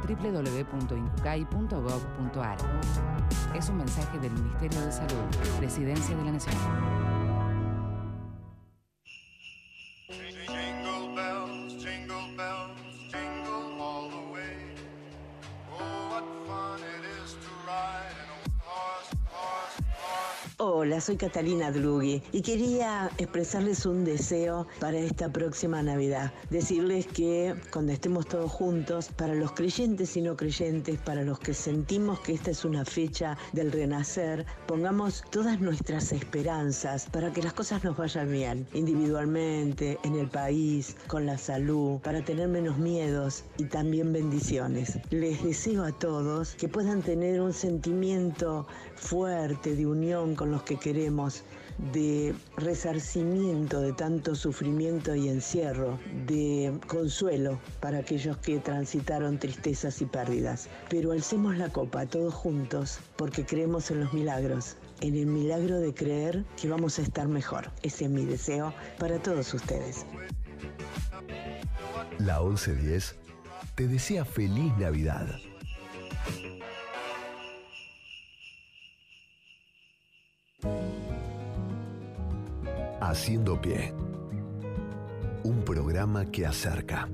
www.incucay.gov.ar. Es un mensaje del Ministerio de Salud, Presidencia de la Nación. Hola, soy Catalina Drughi y quería expresarles un deseo para esta próxima Navidad. Decirles que cuando estemos todos juntos, para los creyentes y no creyentes, para los que sentimos que esta es una fecha del renacer, pongamos todas nuestras esperanzas para que las cosas nos vayan bien, individualmente, en el país, con la salud, para tener menos miedos y también bendiciones. Les deseo a todos que puedan tener un sentimiento fuerte de unión con los que queremos, de resarcimiento de tanto sufrimiento y encierro, de consuelo para aquellos que transitaron tristezas y pérdidas. Pero alcemos la copa todos juntos porque creemos en los milagros, en el milagro de creer que vamos a estar mejor. Ese es mi deseo para todos ustedes. La 1110 te desea feliz Navidad. Haciendo pie. Un programa que acerca.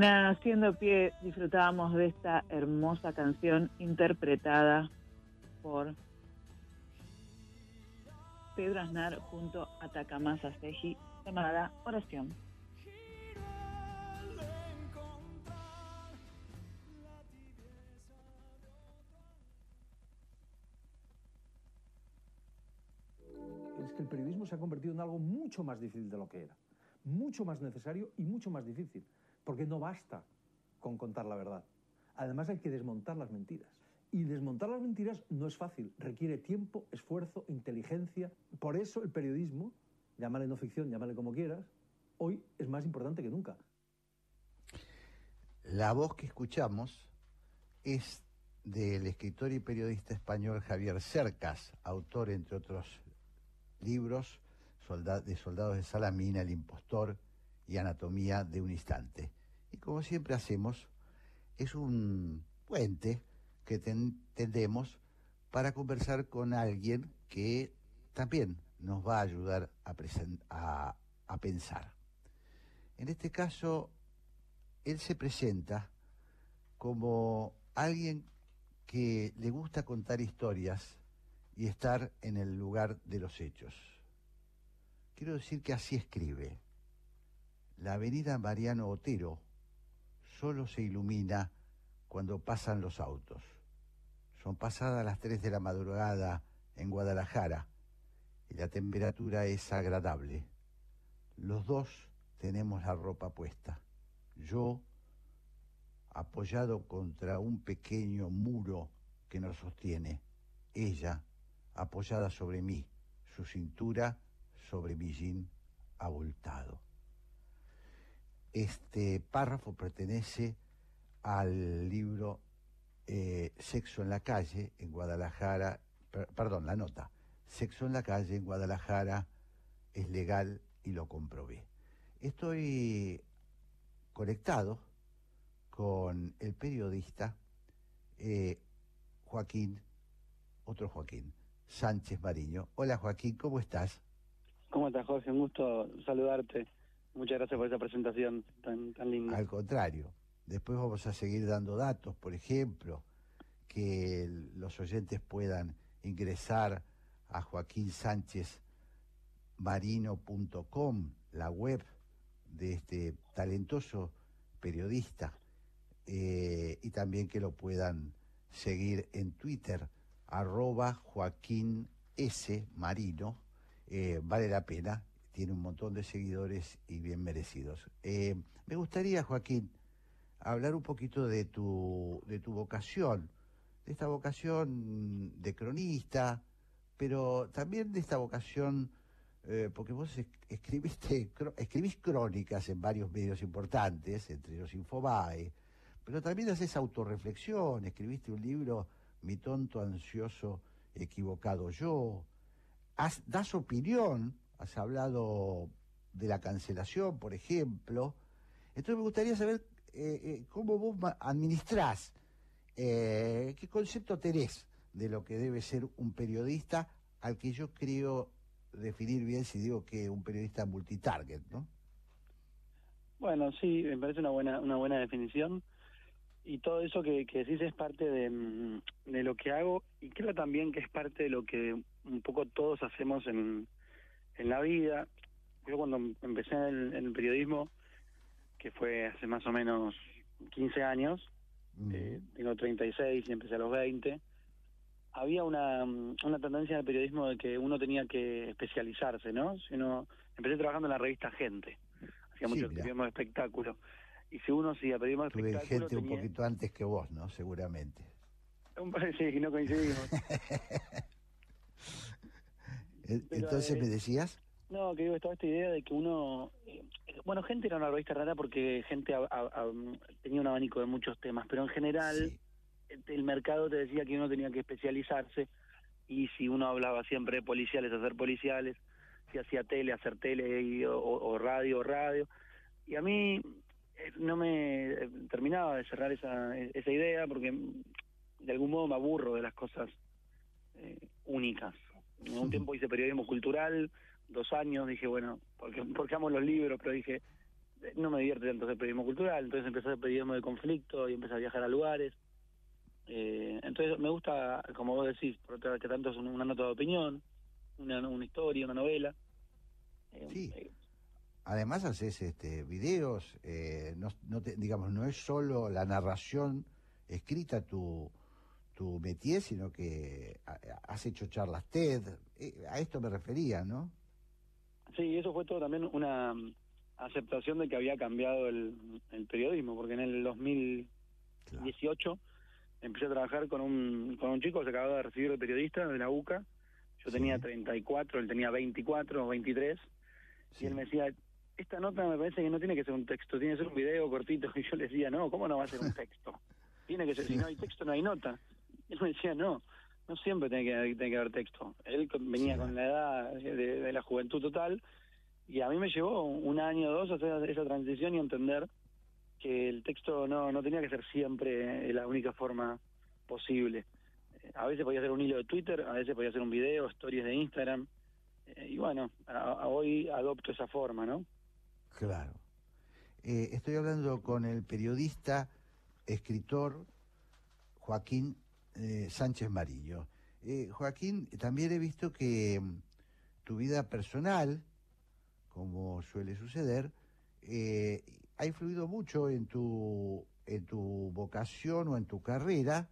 En Haciendo Pie disfrutábamos de esta hermosa canción interpretada por Pedro Aznar junto a Takamasa Seji llamada Oración. Es que el periodismo se ha convertido en algo mucho más difícil de lo que era, mucho más necesario y mucho más difícil. Porque no basta con contar la verdad. Además hay que desmontar las mentiras. Y desmontar las mentiras no es fácil, requiere tiempo, esfuerzo, inteligencia. Por eso el periodismo, llámale no ficción, llámale como quieras, hoy es más importante que nunca. La voz que escuchamos es del escritor y periodista español Javier Cercas, autor, entre otros libros, de Soldados de Salamina, El Impostor y Anatomía de un Instante. Y como siempre hacemos, es un puente que tendemos para conversar con alguien que también nos va a ayudar a, pensar. En este caso, él se presenta como alguien que le gusta contar historias y estar en el lugar de los hechos. Quiero decir que así escribe. La avenida Mariano Otero solo se ilumina cuando pasan los autos. Son pasadas las 3 de la madrugada en Guadalajara y la temperatura es agradable. Los dos tenemos la ropa puesta. Yo apoyado contra un pequeño muro que nos sostiene. Ella apoyada sobre mí, su cintura sobre mi jean abultado. Este párrafo pertenece al libro eh, Sexo en la calle en Guadalajara, perdón, la nota, Sexo en la calle en Guadalajara es legal y lo comprobé. Estoy conectado con el periodista eh, Joaquín, otro Joaquín, Sánchez Mariño. Hola Joaquín, ¿cómo estás? ¿Cómo estás, Jorge? Un gusto saludarte. Muchas gracias por esa presentación tan, linda. Al contrario, después vamos a seguir dando datos, por ejemplo, que los oyentes puedan ingresar a joaquinsanchezmarino.com, la web de este talentoso periodista, eh, y también que lo puedan seguir en Twitter, arroba Joaquín S. Marino, eh, vale la pena, tiene un montón de seguidores y bien merecidos. Eh, me gustaría, Joaquín, hablar un poquito de tu, de tu vocación, de esta vocación de cronista, pero también de esta vocación, eh, porque vos escribiste, escribís crónicas en varios medios importantes, entre los Infobae, pero también haces autorreflexión, escribiste un libro, Mi tonto, ansioso, equivocado yo, das opinión has hablado de la cancelación, por ejemplo. Entonces me gustaría saber eh, eh, cómo vos administrás, eh, qué concepto tenés de lo que debe ser un periodista, al que yo creo definir bien si digo que un periodista multitarget, ¿no? Bueno, sí, me parece una buena, una buena definición. Y todo eso que, que decís es parte de, mm, de lo que hago y creo también que es parte de lo que un poco todos hacemos en, en la vida, yo cuando empecé en, el periodismo, que fue hace más o menos 15 años, eh, tengo 36 y empecé a los 20, había una, una tendencia en el periodismo de que uno tenía que especializarse, ¿no? Si uno, empecé trabajando en la revista Gente, hacía mucho periodismo de espectáculo. Y si uno hacía periodismo de espectáculo... gente un poquito antes que vos, ¿no? Seguramente. Sí, no coincidimos. Entonces, ¿me decías? No, que digo, estaba esta idea de que uno... Eh, bueno, Gente era una revista rara porque Gente tenía un abanico de muchos temas, pero en general el mercado te decía que uno tenía que especializarse y si uno hablaba siempre de policiales, hacer policiales, si hacía tele, hacer tele y, o, radio, radio. Y a mí eh, no me eh, terminaba de cerrar esa, esa idea porque de algún modo me aburro de las cosas eh, únicas. En un tiempo hice periodismo cultural, dos años, dije, bueno, porque, porque amo los libros, pero dije, no me divierte tanto hacer periodismo cultural, entonces empecé a hacer periodismo de conflicto y empecé a viajar a lugares. Eh, entonces me gusta, como vos decís, por otra vez que tanto es una nota de opinión, una, una historia, una novela. Eh, sí. Eh, Además haces este videos, no, no digamos, no es solo la narración escrita tu, tu métier, sino que has hecho charlas TED, a esto me refería, ¿no? Sí, eso fue todo también una aceptación de que había cambiado el, el periodismo, porque en el 2018 empecé a trabajar con un, con un chico que se acababa de recibir de periodista de la UCA. Yo tenía 34, él tenía 24 o 23. Y él me decía, esta nota me parece que no tiene que ser un texto, tiene que ser un video cortito. Y yo le decía, no, ¿cómo no va a ser un texto? Tiene que ser, si no hay texto, no hay nota. Y él me decía, no, no siempre tiene que, tiene que haber texto. Él venía con la edad de, de, la juventud total. Y a mí me llevó un año o dos a hacer esa transición y entender que el texto no, no tenía que ser siempre la única forma posible. A veces podía ser un hilo de Twitter, a veces podía ser un video, stories de Instagram. Eh, y bueno, hoy adopto esa forma, ¿no? Claro. Eh, estoy hablando con el periodista, escritor Joaquín eh, Sánchez Marillo. Joaquín, también he visto que mm, tu vida personal, como suele suceder, eh, ha influido mucho en tu, en tu vocación o en tu carrera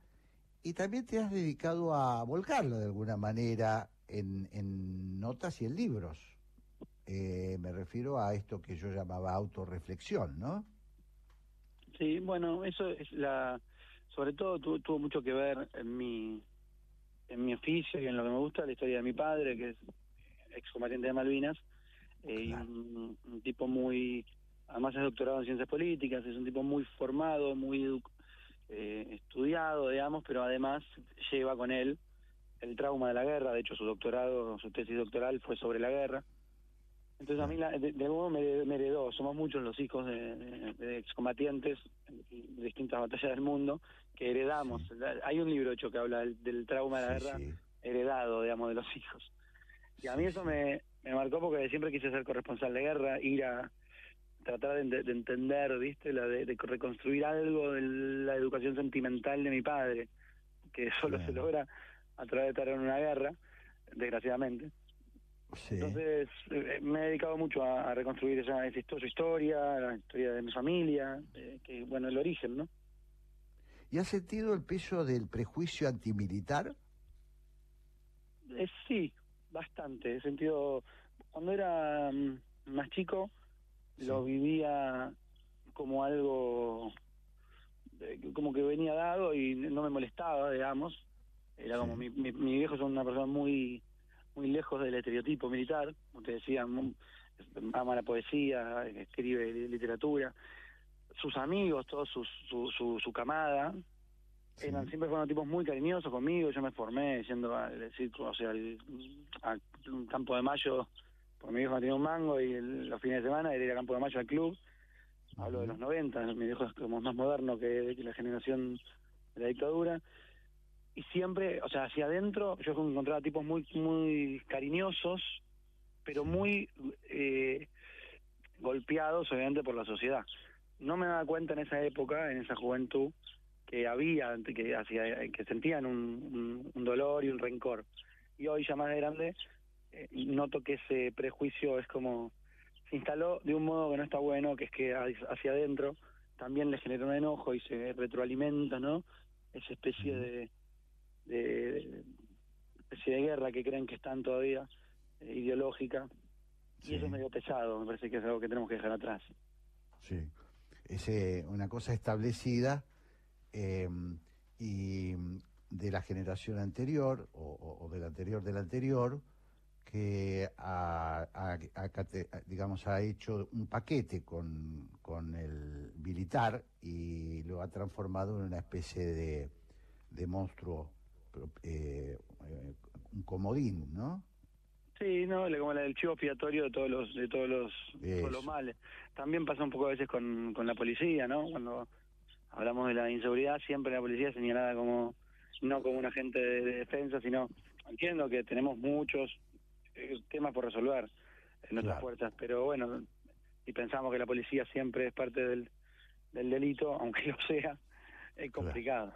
y también te has dedicado a volcarlo de alguna manera en, en notas y en libros. Eh, me refiero a esto que yo llamaba autorreflexión, ¿no? Sí, bueno, eso es la, sobre todo tuvo mucho que ver en mi, en mi oficio y en lo que me gusta, la historia de mi padre, que es excombatiente de Malvinas, eh, un, tipo muy además es doctorado en ciencias políticas, es un tipo muy formado, muy eh, estudiado, digamos, pero además lleva con él el trauma de la guerra, de hecho su doctorado, su tesis doctoral fue sobre la guerra. Entonces a mí de, de modo me, heredó, somos muchos los hijos de, excombatientes de distintas batallas del mundo que heredamos. Hay un libro hecho que habla del, trauma de la guerra heredado, digamos, de los hijos. Y a mí eso me, me marcó porque siempre quise ser corresponsal de guerra, ir a, tratar de, entender, ¿viste? La de, reconstruir algo de la educación sentimental de mi padre, que solo se logra a través de estar en una guerra, desgraciadamente. Entonces eh, me he dedicado mucho a, reconstruir esa, esa, historia, la historia de mi familia, que bueno, el origen, ¿no? ¿Y has sentido el peso del prejuicio antimilitar? Eh, sí, bastante. He sentido, cuando era mm, más chico, lo vivía como algo como que venía dado y no me molestaba, digamos. Era como mi, mi, viejo es una persona muy muy lejos del estereotipo militar, como te decía, ama la poesía, escribe literatura. Sus amigos, todos su, su, su, camada, eran siempre fueron tipos muy cariñosos conmigo. Yo me formé yendo al o sea, al campo de mayo mi viejo no tenía un mango y los fines de semana él era Campo de Mayo al club. Hablo de los 90, mi viejo es como más moderno que, la generación de la dictadura. Y siempre, o sea, hacia adentro yo encontraba tipos muy muy cariñosos, pero muy eh, golpeados obviamente por la sociedad. No me daba cuenta en esa época, en esa juventud, que había, que, hacia, que sentían un, un dolor y un rencor. Y hoy ya más grande, eh, noto que ese prejuicio es como se instaló de un modo que no está bueno, que es que hacia adentro también le genera un enojo y se retroalimenta, ¿no? Esa especie de, de, especie de guerra que creen que están todavía eh, ideológica. Y eso es medio pesado, me parece que es algo que tenemos que dejar atrás. Sí, es eh, una cosa establecida eh, y de la generación anterior o, o, del anterior del anterior que ha, digamos ha hecho un paquete con, con, el militar y lo ha transformado en una especie de, de monstruo eh, un comodín, ¿no? Sí, no, como el chivo expiatorio de todos los de todos los, todos los males. También pasa un poco a veces con, con la policía, ¿no? Cuando hablamos de la inseguridad, siempre la policía es señalada como no como un agente de, defensa, sino entiendo que tenemos muchos eh, temas por resolver en nuestras puertas, pero bueno, y pensamos que la policía siempre es parte del, del delito, aunque lo sea, es complicado.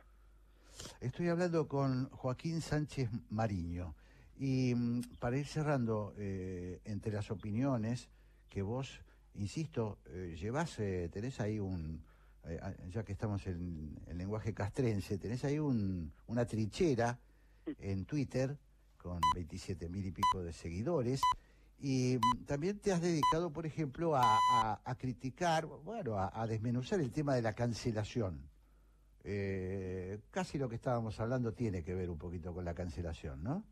Estoy hablando con Joaquín Sánchez Mariño y mm, para ir cerrando, eh, entre las opiniones que vos, insisto, eh, llevás, eh, tenés ahí un, ya que estamos en el lenguaje castrense, tenés ahí un, una trinchera en Twitter con 27 mil y pico de seguidores. Y mm, también te has dedicado, por ejemplo, a, criticar, bueno, a, desmenuzar el tema de la cancelación. Eh, casi lo que estábamos hablando tiene que ver un poquito con la cancelación, ¿no?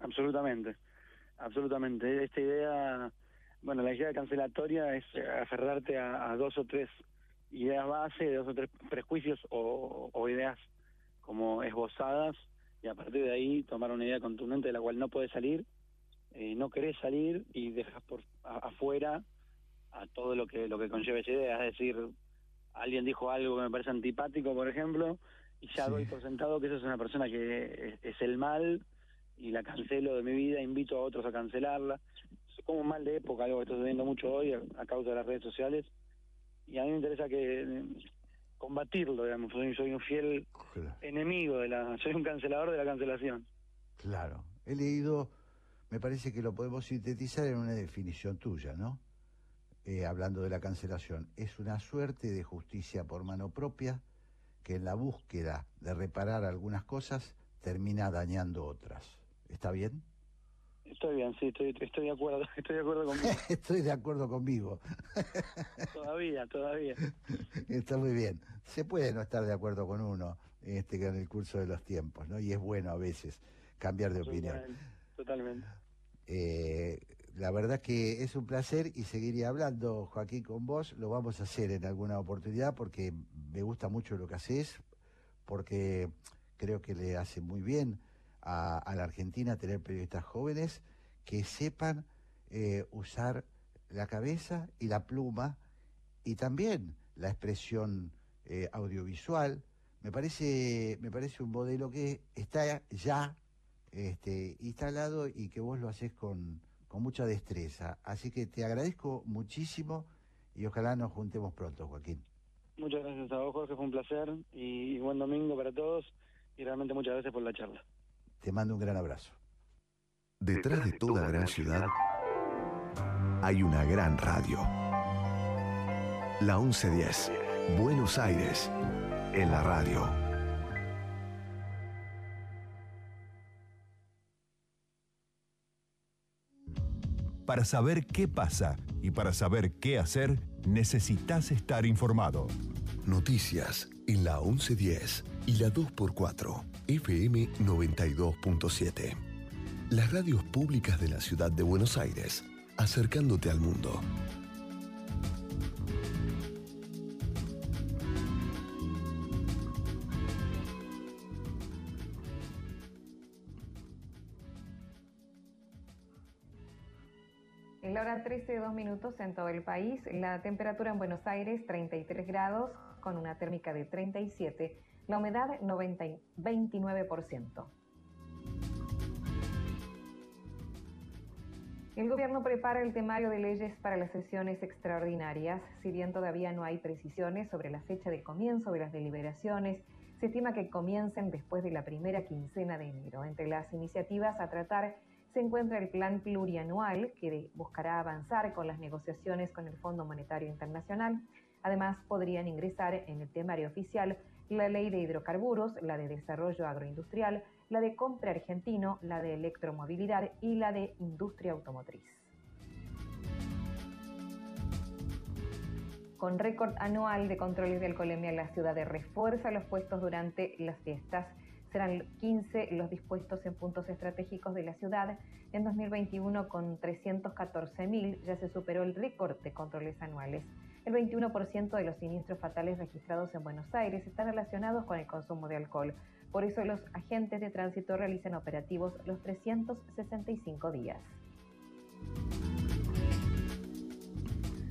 Absolutamente, absolutamente. Esta idea, bueno, la idea cancelatoria es aferrarte a, dos o tres ideas base, dos o tres prejuicios o, ideas como esbozadas y a partir de ahí tomar una idea contundente de la cual no puedes salir, eh, no querés salir y dejas por afuera a todo lo que lo que conlleva esa idea, es decir, alguien dijo algo que me parece antipático, por ejemplo, y ya doy por sentado que esa es una persona que es, el mal y la cancelo de mi vida, invito a otros a cancelarla. Es como un mal de época, algo que estoy viendo mucho hoy a, a causa de las redes sociales. Y a mí me interesa que combatirlo, digamos. Soy, soy un fiel enemigo de la, soy un cancelador de la cancelación. Claro. He leído, me parece que lo podemos sintetizar en una definición tuya, ¿no? Eh, hablando de la cancelación. Es una suerte de justicia por mano propia que en la búsqueda de reparar algunas cosas termina dañando otras. ¿Está bien? Estoy bien, sí, estoy, estoy de acuerdo, estoy de acuerdo conmigo. estoy de acuerdo conmigo. todavía, todavía. Está muy bien. Se puede no estar de acuerdo con uno este, en el curso de los tiempos, ¿no? Y es bueno a veces cambiar de opinión. Totalmente. Eh, la verdad que es un placer y seguiría hablando, Joaquín, con vos. Lo vamos a hacer en alguna oportunidad porque me gusta mucho lo que haces, porque creo que le hace muy bien a, la Argentina tener periodistas jóvenes que sepan eh, usar la cabeza y la pluma y también la expresión eh, audiovisual. Me parece, me parece un modelo que está ya este, instalado y que vos lo haces con, con mucha destreza. Así que te agradezco muchísimo y ojalá nos juntemos pronto, Joaquín. Muchas gracias a vos, Jorge, fue un placer y buen domingo para todos y realmente muchas gracias por la charla. Te mando un gran abrazo. Detrás de toda gran ciudad hay una gran radio. La 1110, Buenos Aires, en la radio. Para saber qué pasa y para saber qué hacer, necesitas estar informado. Noticias en la 1110 y la 2x4, FM 92.7. Las radios públicas de la ciudad de Buenos Aires, acercándote al mundo. En la hora 13 de 2 minutos en todo el país, la temperatura en Buenos Aires 33 grados con una térmica de 37 la humedad 29%. El gobierno prepara el temario de leyes para las sesiones extraordinarias. Si bien todavía no hay precisiones sobre la fecha de comienzo de las deliberaciones, se estima que comiencen después de la primera quincena de enero. Entre las iniciativas a tratar se encuentra el plan plurianual que buscará avanzar con las negociaciones con el Fondo Monetario Internacional. Además, podrían ingresar en el temario oficial la ley de hidrocarburos, la de desarrollo agroindustrial, la de compra argentino, la de electromovilidad y la de industria automotriz. Con récord anual de controles de alcoholemia, la ciudad refuerza los puestos durante las fiestas. Serán 15 los dispuestos en puntos estratégicos de la ciudad. En 2021, con 314.000, ya se superó el récord de controles anuales. El 21% de los siniestros fatales registrados en Buenos Aires están relacionados con el consumo de alcohol. Por eso los agentes de tránsito realizan operativos los 365 días.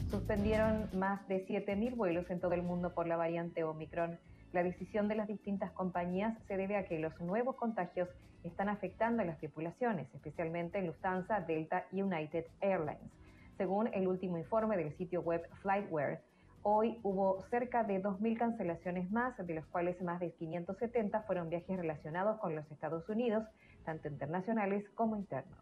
Suspendieron más de 7.000 vuelos en todo el mundo por la variante Omicron. La decisión de las distintas compañías se debe a que los nuevos contagios están afectando a las tripulaciones, especialmente Lufthansa, Delta y United Airlines. Según el último informe del sitio web Flightware, Hoy hubo cerca de 2.000 cancelaciones más, de los cuales más de 570 fueron viajes relacionados con los Estados Unidos, tanto internacionales como internos.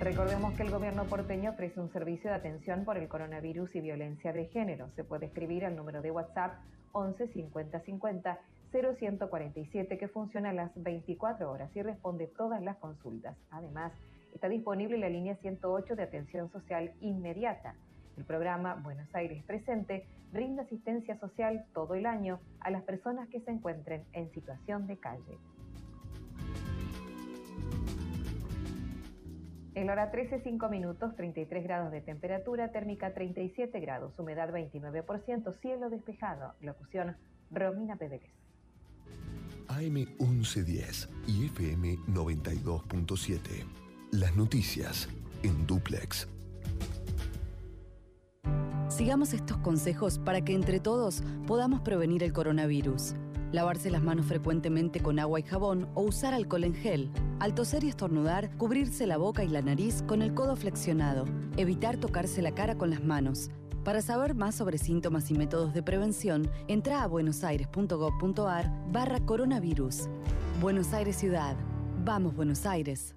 Recordemos que el gobierno porteño ofrece un servicio de atención por el coronavirus y violencia de género. Se puede escribir al número de WhatsApp 11 50 50 0147 que funciona a las 24 horas y responde todas las consultas. Además, está disponible la línea 108 de atención social inmediata. El programa Buenos Aires Presente brinda asistencia social todo el año a las personas que se encuentren en situación de calle. El hora 13, 5 minutos, 33 grados de temperatura, térmica 37 grados, humedad 29%, cielo despejado. Locución Romina Pérez. AM 1110 y FM 92.7. Las noticias en duplex. Sigamos estos consejos para que entre todos podamos prevenir el coronavirus. Lavarse las manos frecuentemente con agua y jabón o usar alcohol en gel. Al toser y estornudar, cubrirse la boca y la nariz con el codo flexionado. Evitar tocarse la cara con las manos. Para saber más sobre síntomas y métodos de prevención, entra a buenosaires.gov.ar barra coronavirus. Buenos Aires Ciudad. Vamos, Buenos Aires.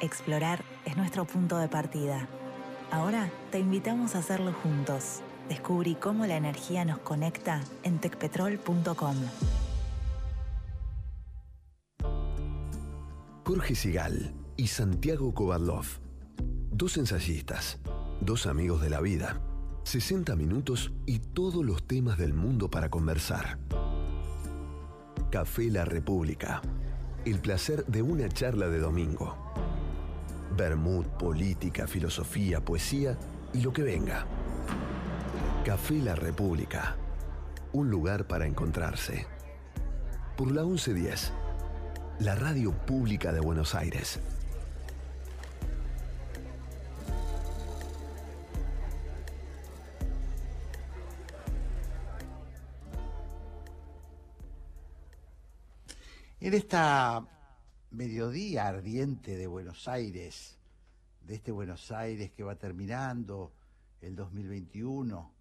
Explorar es nuestro punto de partida. Ahora te invitamos a hacerlo juntos. Descubrí cómo la energía nos conecta en tecpetrol.com. Jorge Sigal y Santiago Kovadlov. Dos ensayistas, dos amigos de la vida. 60 minutos y todos los temas del mundo para conversar. Café La República. El placer de una charla de domingo. Bermud, política, filosofía, poesía y lo que venga. Café La República. Un lugar para encontrarse. Por la 1110. La radio pública de Buenos Aires. En esta mediodía ardiente de Buenos Aires, de este Buenos Aires que va terminando el 2021,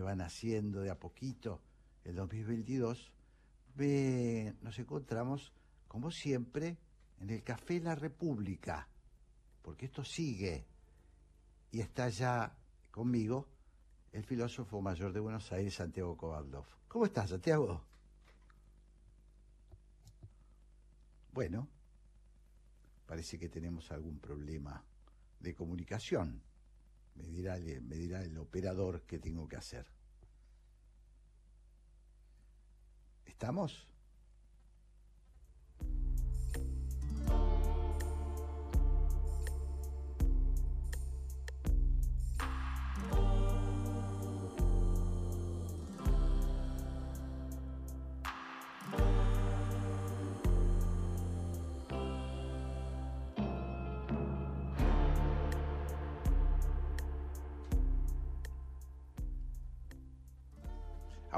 que va naciendo de a poquito el 2022, nos encontramos, como siempre, en el Café La República, porque esto sigue y está ya conmigo el filósofo mayor de Buenos Aires, Santiago Kovaldov. ¿Cómo estás, Santiago? Bueno, parece que tenemos algún problema de comunicación. Me dirá, el, me dirá el operador qué tengo que hacer. ¿Estamos?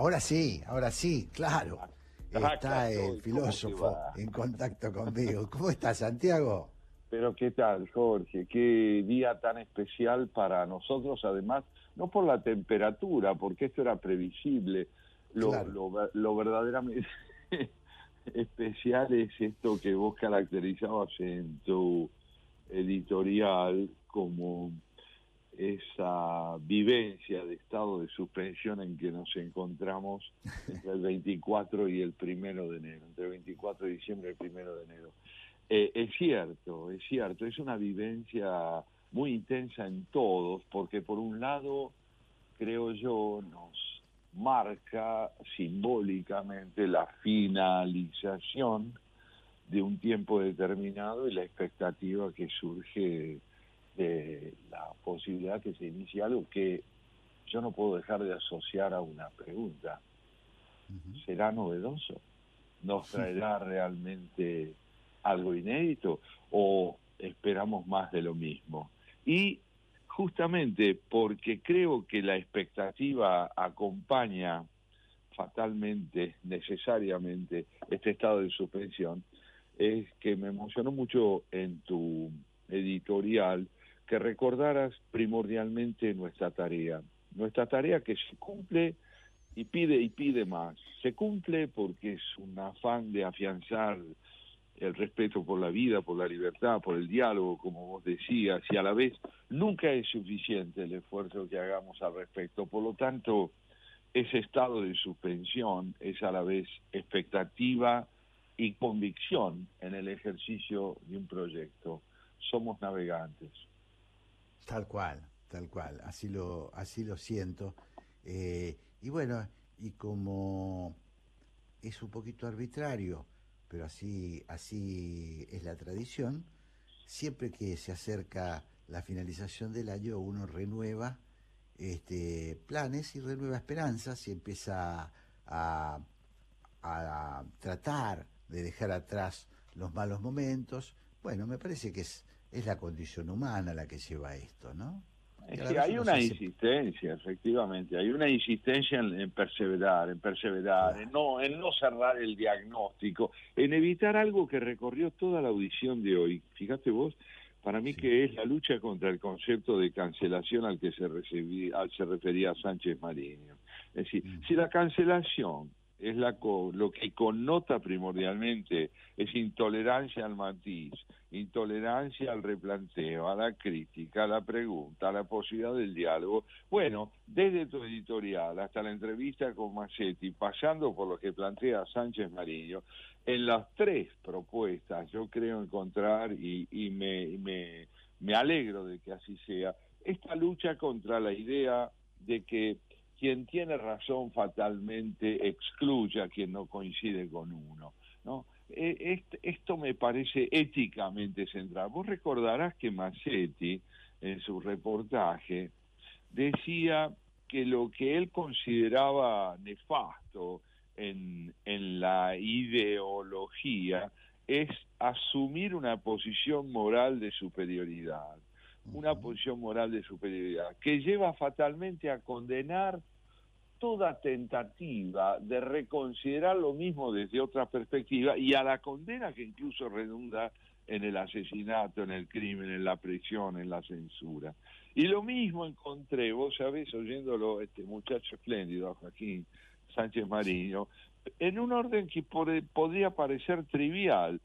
Ahora sí, ahora sí, claro. Está el filósofo en contacto conmigo. ¿Cómo estás, Santiago? Pero qué tal, Jorge, qué día tan especial para nosotros, además, no por la temperatura, porque esto era previsible, Lo, Claro. lo lo verdaderamente especial es esto que vos caracterizabas en tu editorial como esa vivencia de estado de suspensión en que nos encontramos entre el 24 y el primero de enero, entre el 24 de diciembre y el primero de enero. Eh, es cierto, es cierto, es una vivencia muy intensa en todos, porque por un lado, creo yo, nos marca simbólicamente la finalización de un tiempo determinado y la expectativa que surge de la posibilidad que se inicie algo que yo no puedo dejar de asociar a una pregunta. ¿Será novedoso? ¿Nos traerá realmente algo inédito o esperamos más de lo mismo? Y justamente porque creo que la expectativa acompaña fatalmente, necesariamente, este estado de suspensión, es que me emocionó mucho en tu editorial que recordaras primordialmente nuestra tarea. Nuestra tarea que se cumple y pide y pide más. Se cumple porque es un afán de afianzar el respeto por la vida, por la libertad, por el diálogo, como vos decías, y a la vez nunca es suficiente el esfuerzo que hagamos al respecto. Por lo tanto, ese estado de suspensión es a la vez expectativa y convicción en el ejercicio de un proyecto. Somos navegantes. Tal cual, tal cual, así lo, así lo siento. Eh, y bueno, y como es un poquito arbitrario, pero así, así es la tradición, siempre que se acerca la finalización del año uno renueva este, planes y renueva esperanzas y empieza a, a tratar de dejar atrás los malos momentos. Bueno, me parece que es, es la condición humana la que lleva esto, ¿no? Es que hay una hace- insistencia, efectivamente, hay una insistencia en, en perseverar, en perseverar, en no, en no cerrar el diagnóstico, en evitar algo que recorrió toda la audición de hoy. Fíjate vos, para mí que es la lucha contra el concepto de cancelación al que se, recibí- al se refería Sánchez Mariño. Es decir, si la cancelación es la co- lo que connota primordialmente es intolerancia al matiz, intolerancia al replanteo, a la crítica, a la pregunta, a la posibilidad del diálogo. Bueno, desde tu editorial hasta la entrevista con Massetti, pasando por lo que plantea Sánchez Mariño, en las tres propuestas yo creo encontrar, y, y me, me, me alegro de que así sea, esta lucha contra la idea de que quien tiene razón fatalmente excluye a quien no coincide con uno. ¿no? Eh, est- esto me parece éticamente central. Vos recordarás que Massetti, en su reportaje, decía que lo que él consideraba nefasto en, en la ideología es asumir una posición moral de superioridad, una posición moral de superioridad, que lleva fatalmente a condenar toda tentativa de reconsiderar lo mismo desde otra perspectiva y a la condena que incluso redunda en el asesinato, en el crimen, en la prisión, en la censura. Y lo mismo encontré, vos sabés, oyéndolo, este muchacho espléndido, Joaquín Sánchez Mariño, en un orden que podría parecer trivial,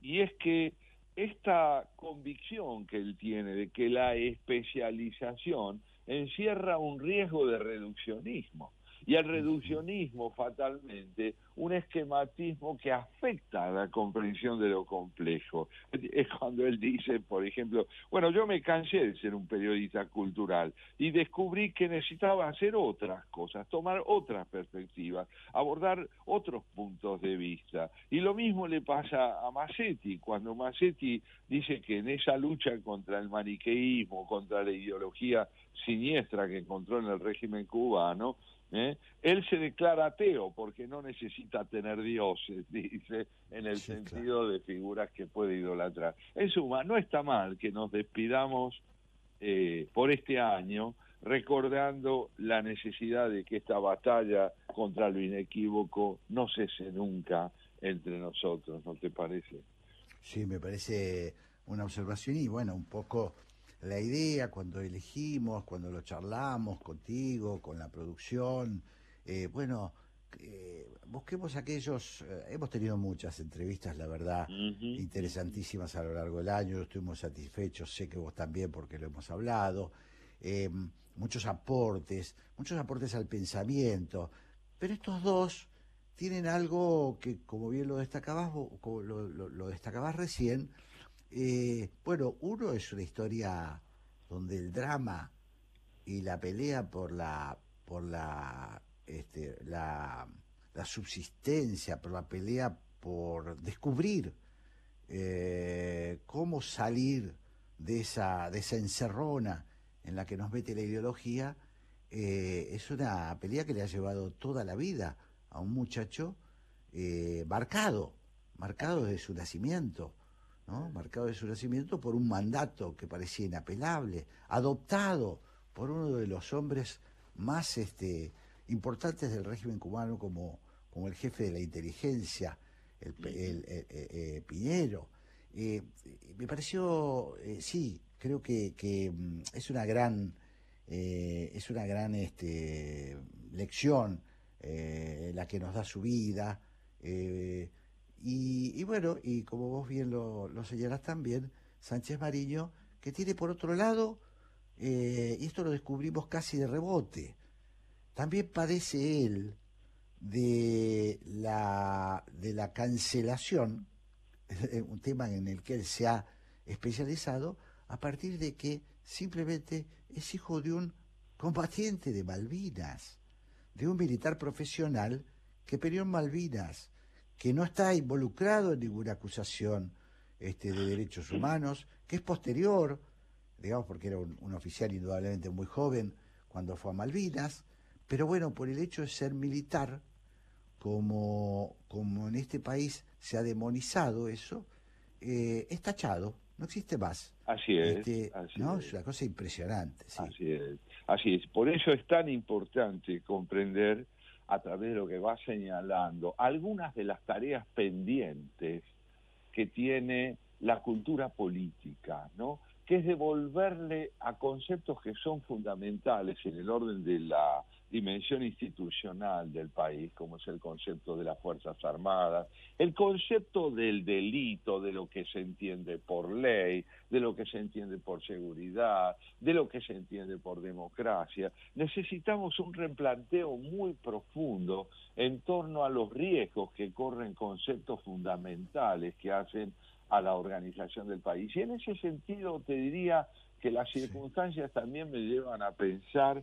y es que esta convicción que él tiene de que la especialización encierra un riesgo de reduccionismo. Y el reduccionismo, fatalmente, un esquematismo que afecta a la comprensión de lo complejo. Es cuando él dice, por ejemplo, bueno, yo me cansé de ser un periodista cultural y descubrí que necesitaba hacer otras cosas, tomar otras perspectivas, abordar otros puntos de vista. Y lo mismo le pasa a Massetti, cuando Massetti dice que en esa lucha contra el maniqueísmo, contra la ideología siniestra que encontró en el régimen cubano, ¿eh? él se declara ateo porque no necesita tener dioses, dice, en el sentido de figuras que puede idolatrar. En suma, no está mal que nos despidamos eh, por este año recordando la necesidad de que esta batalla contra lo inequívoco no cese nunca entre nosotros, ¿no te parece? Sí, me parece una observación y bueno, un poco la idea cuando elegimos, cuando lo charlamos contigo, con la producción, eh, bueno, eh, busquemos aquellos, eh, hemos tenido muchas entrevistas, la verdad, interesantísimas a lo largo del año, estuvimos satisfechos, sé que vos también porque lo hemos hablado, eh, muchos aportes, muchos aportes al pensamiento, pero estos dos tienen algo que, como bien lo destacabas, como lo, lo, destacabas recién, bueno, uno es una historia donde el drama y la pelea por la por la este, la, subsistencia, por la pelea por descubrir eh, cómo salir de esa, de esa encerrona en la que nos mete la ideología, eh, es una pelea que le ha llevado toda la vida a un muchacho eh, marcado, marcado desde su nacimiento, ¿no? marcado desde su nacimiento por un mandato que parecía inapelable, adoptado por uno de los hombres más este, importantes del régimen cubano como, como el jefe de la inteligencia, el, el, Piñero. Eh, me pareció, eh, sí, creo que, que, mm, es una gran, eh, es una gran este, lección la que nos da su vida. Y, bueno, y como vos bien lo, lo señalás también, Sánchez Mariño, que tiene por otro lado, y esto lo descubrimos casi de rebote, también padece él de la, de la cancelación, un tema en el que él se ha especializado, a partir de que simplemente es hijo de un combatiente de Malvinas, de un militar profesional que peleó en Malvinas, que no está involucrado en ninguna acusación este, de derechos humanos, que es posterior, digamos porque era un oficial indudablemente muy joven cuando fue a Malvinas, pero bueno, por el hecho de ser militar, como, como en este país se ha demonizado eso, eh, es tachado, no existe más. Así es. Este, ¿no? es. una cosa impresionante. Así es. Así es. Por eso es tan importante comprender a través de lo que va señalando algunas de las tareas pendientes que tiene la cultura política, ¿no? que es devolverle a conceptos que son fundamentales en el orden de la dimensión institucional del país, como es el concepto de las Fuerzas Armadas, el concepto del delito, de lo que se entiende por ley, de lo que se entiende por seguridad, de lo que se entiende por democracia. Necesitamos un replanteo muy profundo en torno a los riesgos que corren conceptos fundamentales que hacen a la organización del país. Y en ese sentido te diría que las circunstancias también me llevan a pensar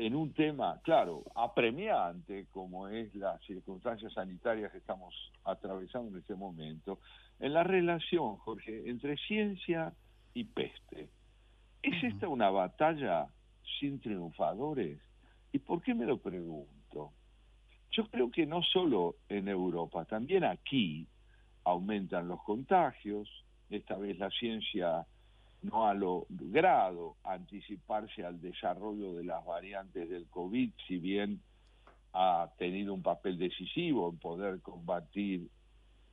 en un tema, claro, apremiante como es las circunstancias sanitarias que estamos atravesando en este momento, en la relación, Jorge, entre ciencia y peste. ¿Es esta una batalla sin triunfadores? ¿Y por qué me lo pregunto? Yo creo que no solo en Europa, también aquí aumentan los contagios, esta vez la ciencia no ha logrado anticiparse al desarrollo de las variantes del COVID, si bien ha tenido un papel decisivo en poder combatir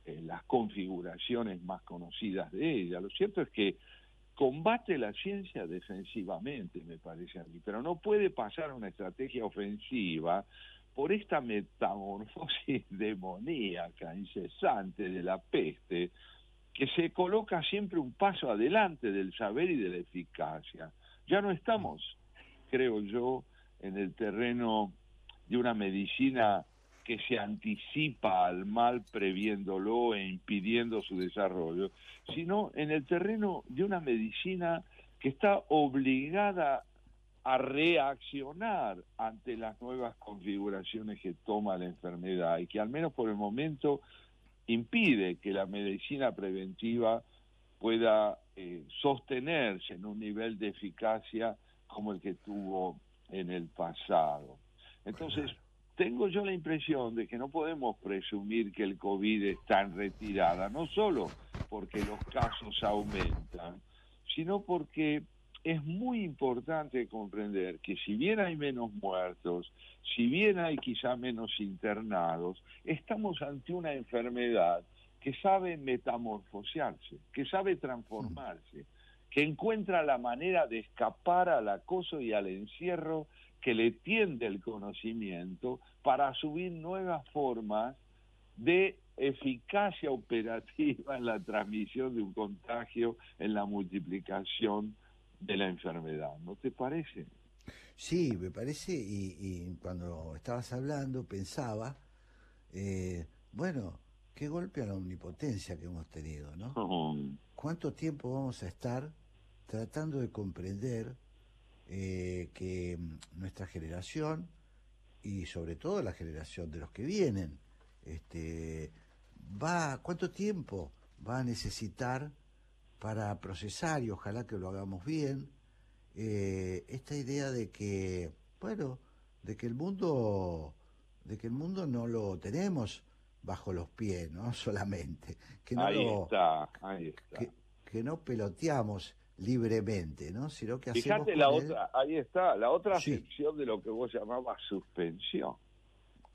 eh, las configuraciones más conocidas de ella. Lo cierto es que combate la ciencia defensivamente, me parece a mí, pero no puede pasar a una estrategia ofensiva por esta metamorfosis demoníaca, incesante de la peste, que se coloca siempre un paso adelante del saber y de la eficacia. Ya no estamos, creo yo, en el terreno de una medicina que se anticipa al mal previéndolo e impidiendo su desarrollo, sino en el terreno de una medicina que está obligada a reaccionar ante las nuevas configuraciones que toma la enfermedad y que al menos por el momento impide que la medicina preventiva pueda eh, sostenerse en un nivel de eficacia como el que tuvo en el pasado. Entonces, tengo yo la impresión de que no podemos presumir que el COVID está en retirada, no solo porque los casos aumentan, sino porque es muy importante comprender que si bien hay menos muertos, si bien hay quizá menos internados, estamos ante una enfermedad que sabe metamorfosearse, que sabe transformarse, que encuentra la manera de escapar al acoso y al encierro que le tiende el conocimiento para subir nuevas formas de eficacia operativa en la transmisión de un contagio, en la multiplicación de la enfermedad. ¿No te parece? Sí, me parece, y, cuando estabas hablando pensaba, eh, bueno, qué golpe a la omnipotencia que hemos tenido, ¿no? ¿Cuánto tiempo vamos a estar tratando de comprender eh, que nuestra generación y sobre todo la generación de los que vienen, este, va, cuánto tiempo va a necesitar para procesar y ojalá que lo hagamos bien eh, esta idea de que, bueno, de que el mundo, de que el mundo no lo tenemos bajo los pies, ¿no? Solamente. Que no ahí está, ahí está. Que, no peloteamos libremente, ¿no? Sino que Fíjate la otra, ahí está, la otra sección de lo que vos llamabas suspensión.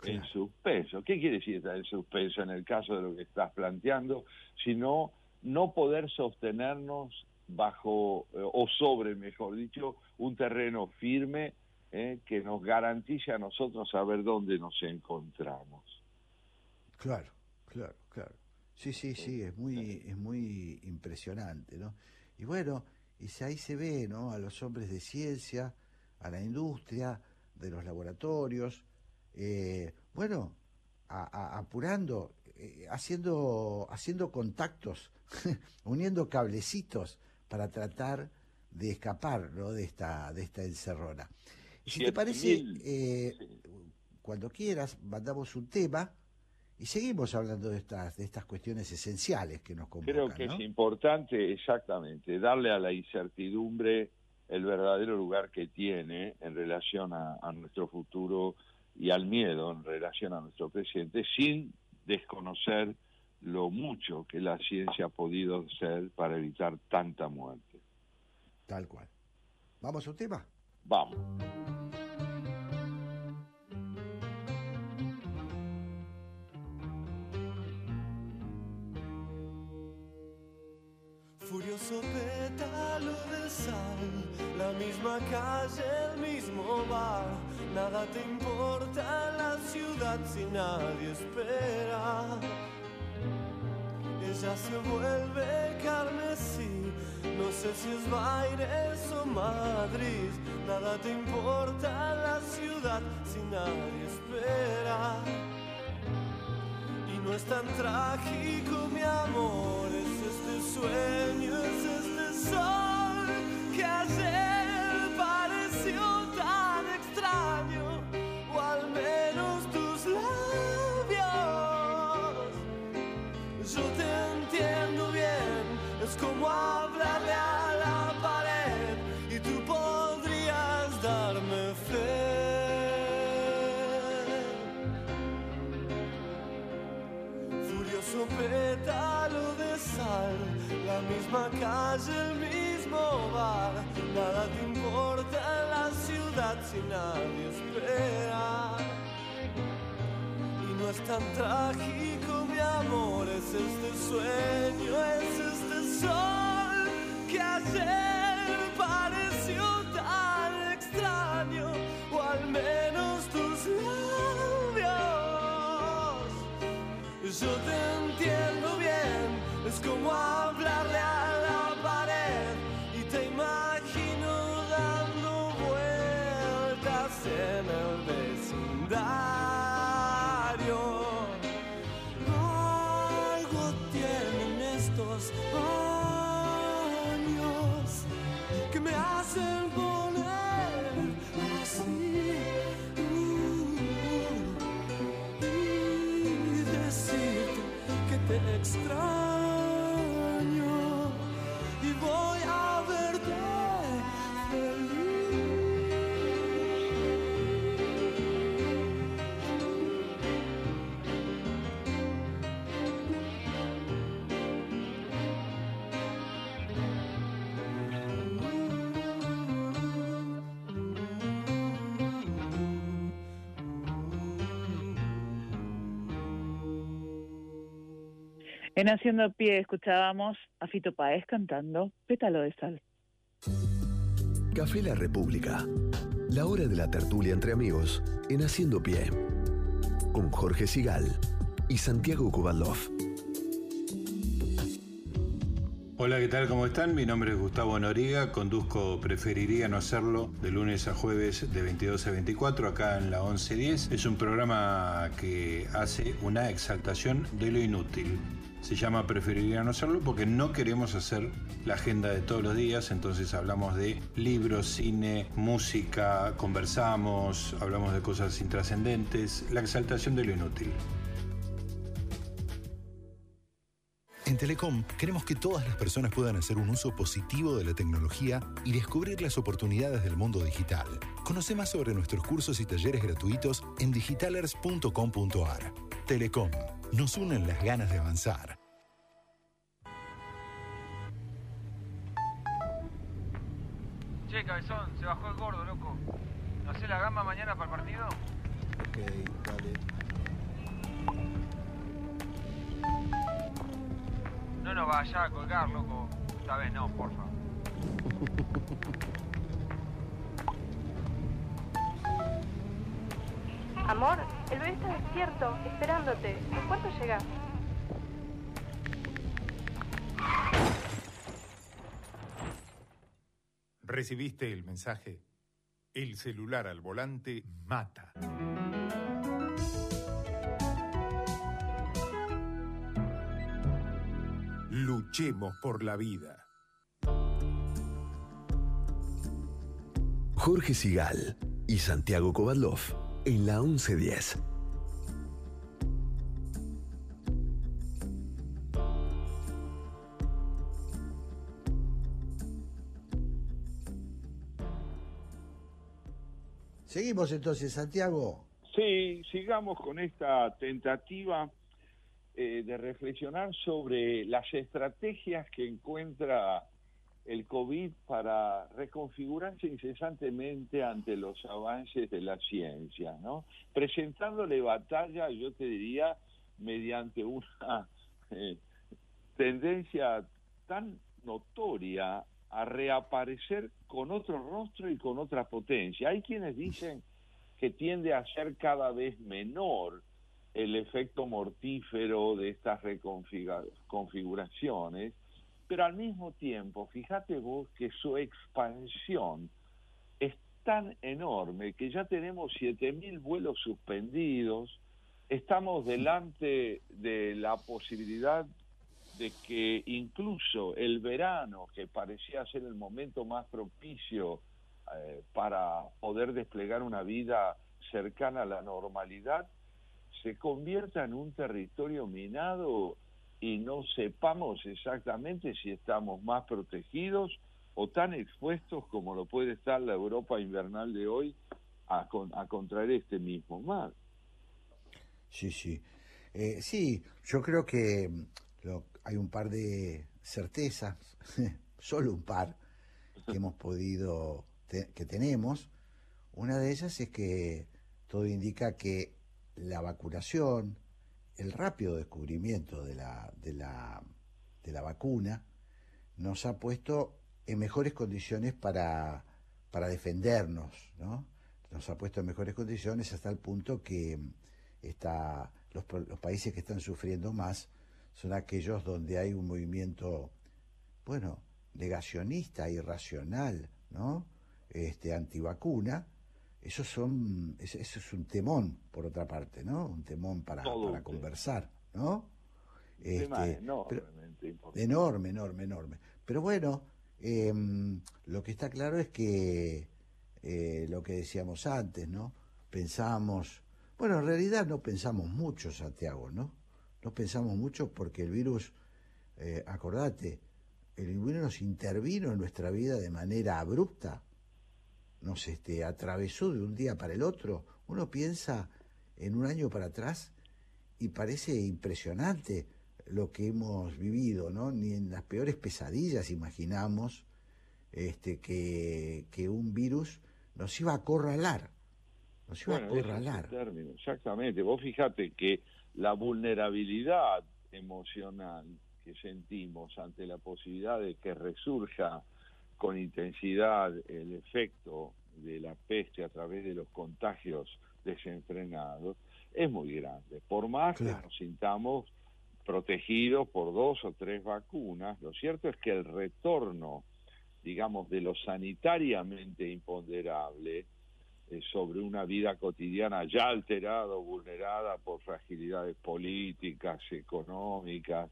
En suspenso. ¿Qué quiere decir estar en suspenso en el caso de lo que estás planteando? Sino no poder sostenernos bajo eh, o sobre, mejor dicho, un terreno firme eh, que nos garantice a nosotros saber dónde nos encontramos. Claro, claro, claro. Sí, sí, sí, es muy, es muy impresionante, ¿no? Y bueno, y ahí se ve, ¿no? A los hombres de ciencia, a la industria, de los laboratorios, eh, bueno, apurando, haciendo, haciendo contactos, uniendo cablecitos para tratar de escapar ¿no? de, esta, de esta encerrona. Y si te parece, eh, cuando quieras, mandamos un tema y seguimos hablando de estas, de estas cuestiones esenciales que nos convocan. Creo que es importante, exactamente, darle a la incertidumbre el verdadero lugar que tiene en relación a, a nuestro futuro y al miedo en relación a nuestro presente, sin desconocer lo mucho que la ciencia ha podido hacer para evitar tanta muerte. Tal cual. ¿Vamos a un tema? Vamos. Furioso pétalo de sal, la misma calle, el mismo bar, nada te importa en la ciudad si nadie espera ella se vuelve carmesí. No sé si es Baires o Madrid, nada te importa la ciudad si nadie espera. Y no es tan trágico, mi amor, es este sueño, es este sol que ayer calle, el mismo bar, nada te importa la ciudad si nadie espera. Y no es tan trágico, mi amor, es este sueño, es este sol que ayer En Haciendo Pie escuchábamos a Fito Paez cantando Pétalo de Sal. Café La República. La hora de la tertulia entre amigos en Haciendo Pie. Con Jorge Sigal y Santiago Kubalov. Hola, ¿qué tal? ¿Cómo están? Mi nombre es Gustavo Noriga, conduzco Preferiría no hacerlo de lunes a jueves de 22 a 24 acá en la 1110. Es un programa que hace una exaltación de lo inútil. Se llama Preferiría no hacerlo porque no queremos hacer la agenda de todos los días, entonces hablamos de libros, cine, música, conversamos, hablamos de cosas intrascendentes, la exaltación de lo inútil. En Telecom queremos que todas las personas puedan hacer un uso positivo de la tecnología y descubrir las oportunidades del mundo digital. Conoce más sobre nuestros cursos y talleres gratuitos en digitalers.com.ar. Telecom, nos unen las ganas de avanzar. Che, cabezón, se bajó el gordo, loco. ¿No hace la gamba mañana para el partido? Ok, dale. No nos vaya a colgar, loco. Esta vez no, porfa. Amor, el bebé está despierto, esperándote. ¿En cuánto llegas? ¿Recibiste el mensaje? El celular al volante mata. Luchemos por la vida. Jorge Sigal y Santiago Kovadlov en la 1110. Seguimos entonces, Santiago. Sí, sigamos con esta tentativa eh, de reflexionar sobre las estrategias que encuentra el COVID para reconfigurarse incesantemente ante los avances de la ciencia, ¿no? Presentándole batalla, yo te diría, mediante una eh, tendencia tan notoria a reaparecer con otro rostro y con otra potencia. Hay quienes dicen que tiende a ser cada vez menor el efecto mortífero de estas reconfiguraciones, pero al mismo tiempo, fíjate vos que su expansión es tan enorme que ya tenemos 7.000 vuelos suspendidos, estamos delante de la posibilidad de que incluso el verano, que parecía ser el momento más propicio eh, para poder desplegar una vida cercana a la normalidad, se convierta en un territorio minado y no sepamos exactamente si estamos más protegidos o tan expuestos como lo puede estar la Europa invernal de hoy a, a contraer este mismo mal. Sí, sí. Eh, sí, yo creo que lo, hay un par de certezas, solo un par, que hemos podido, que tenemos. Una de ellas es que todo indica que la vacunación, el rápido descubrimiento de la, de la, de la vacuna, nos ha puesto en mejores condiciones para, para defendernos, ¿no? Nos ha puesto en mejores condiciones hasta el punto que está, los, los países que están sufriendo más son aquellos donde hay un movimiento, bueno, negacionista, irracional, ¿no? Este, antivacuna, eso son, eso es un temón, por otra parte, ¿no? Un temón para, para conversar, ¿no? Este, enorme, enorme, enorme. Pero bueno, em, lo que está claro es que eh, lo que decíamos antes, ¿no? Pensamos, bueno, en realidad no pensamos mucho, Santiago, ¿no? No pensamos mucho porque el virus, eh, acordate, el virus nos intervino en nuestra vida de manera abrupta, nos este, atravesó de un día para el otro. Uno piensa en un año para atrás y parece impresionante lo que hemos vivido, ¿no? Ni en las peores pesadillas imaginamos este, que, que un virus nos iba a acorralar. Nos iba a acorralar. término, exactamente. Vos fíjate que la vulnerabilidad emocional que sentimos ante la posibilidad de que resurja con intensidad el efecto de la peste a través de los contagios desenfrenados es muy grande. Por más que nos sintamos protegidos por dos o tres vacunas, lo cierto es que el retorno, digamos, de lo sanitariamente imponderable eh, sobre una vida cotidiana ya alterada o vulnerada por fragilidades políticas, económicas,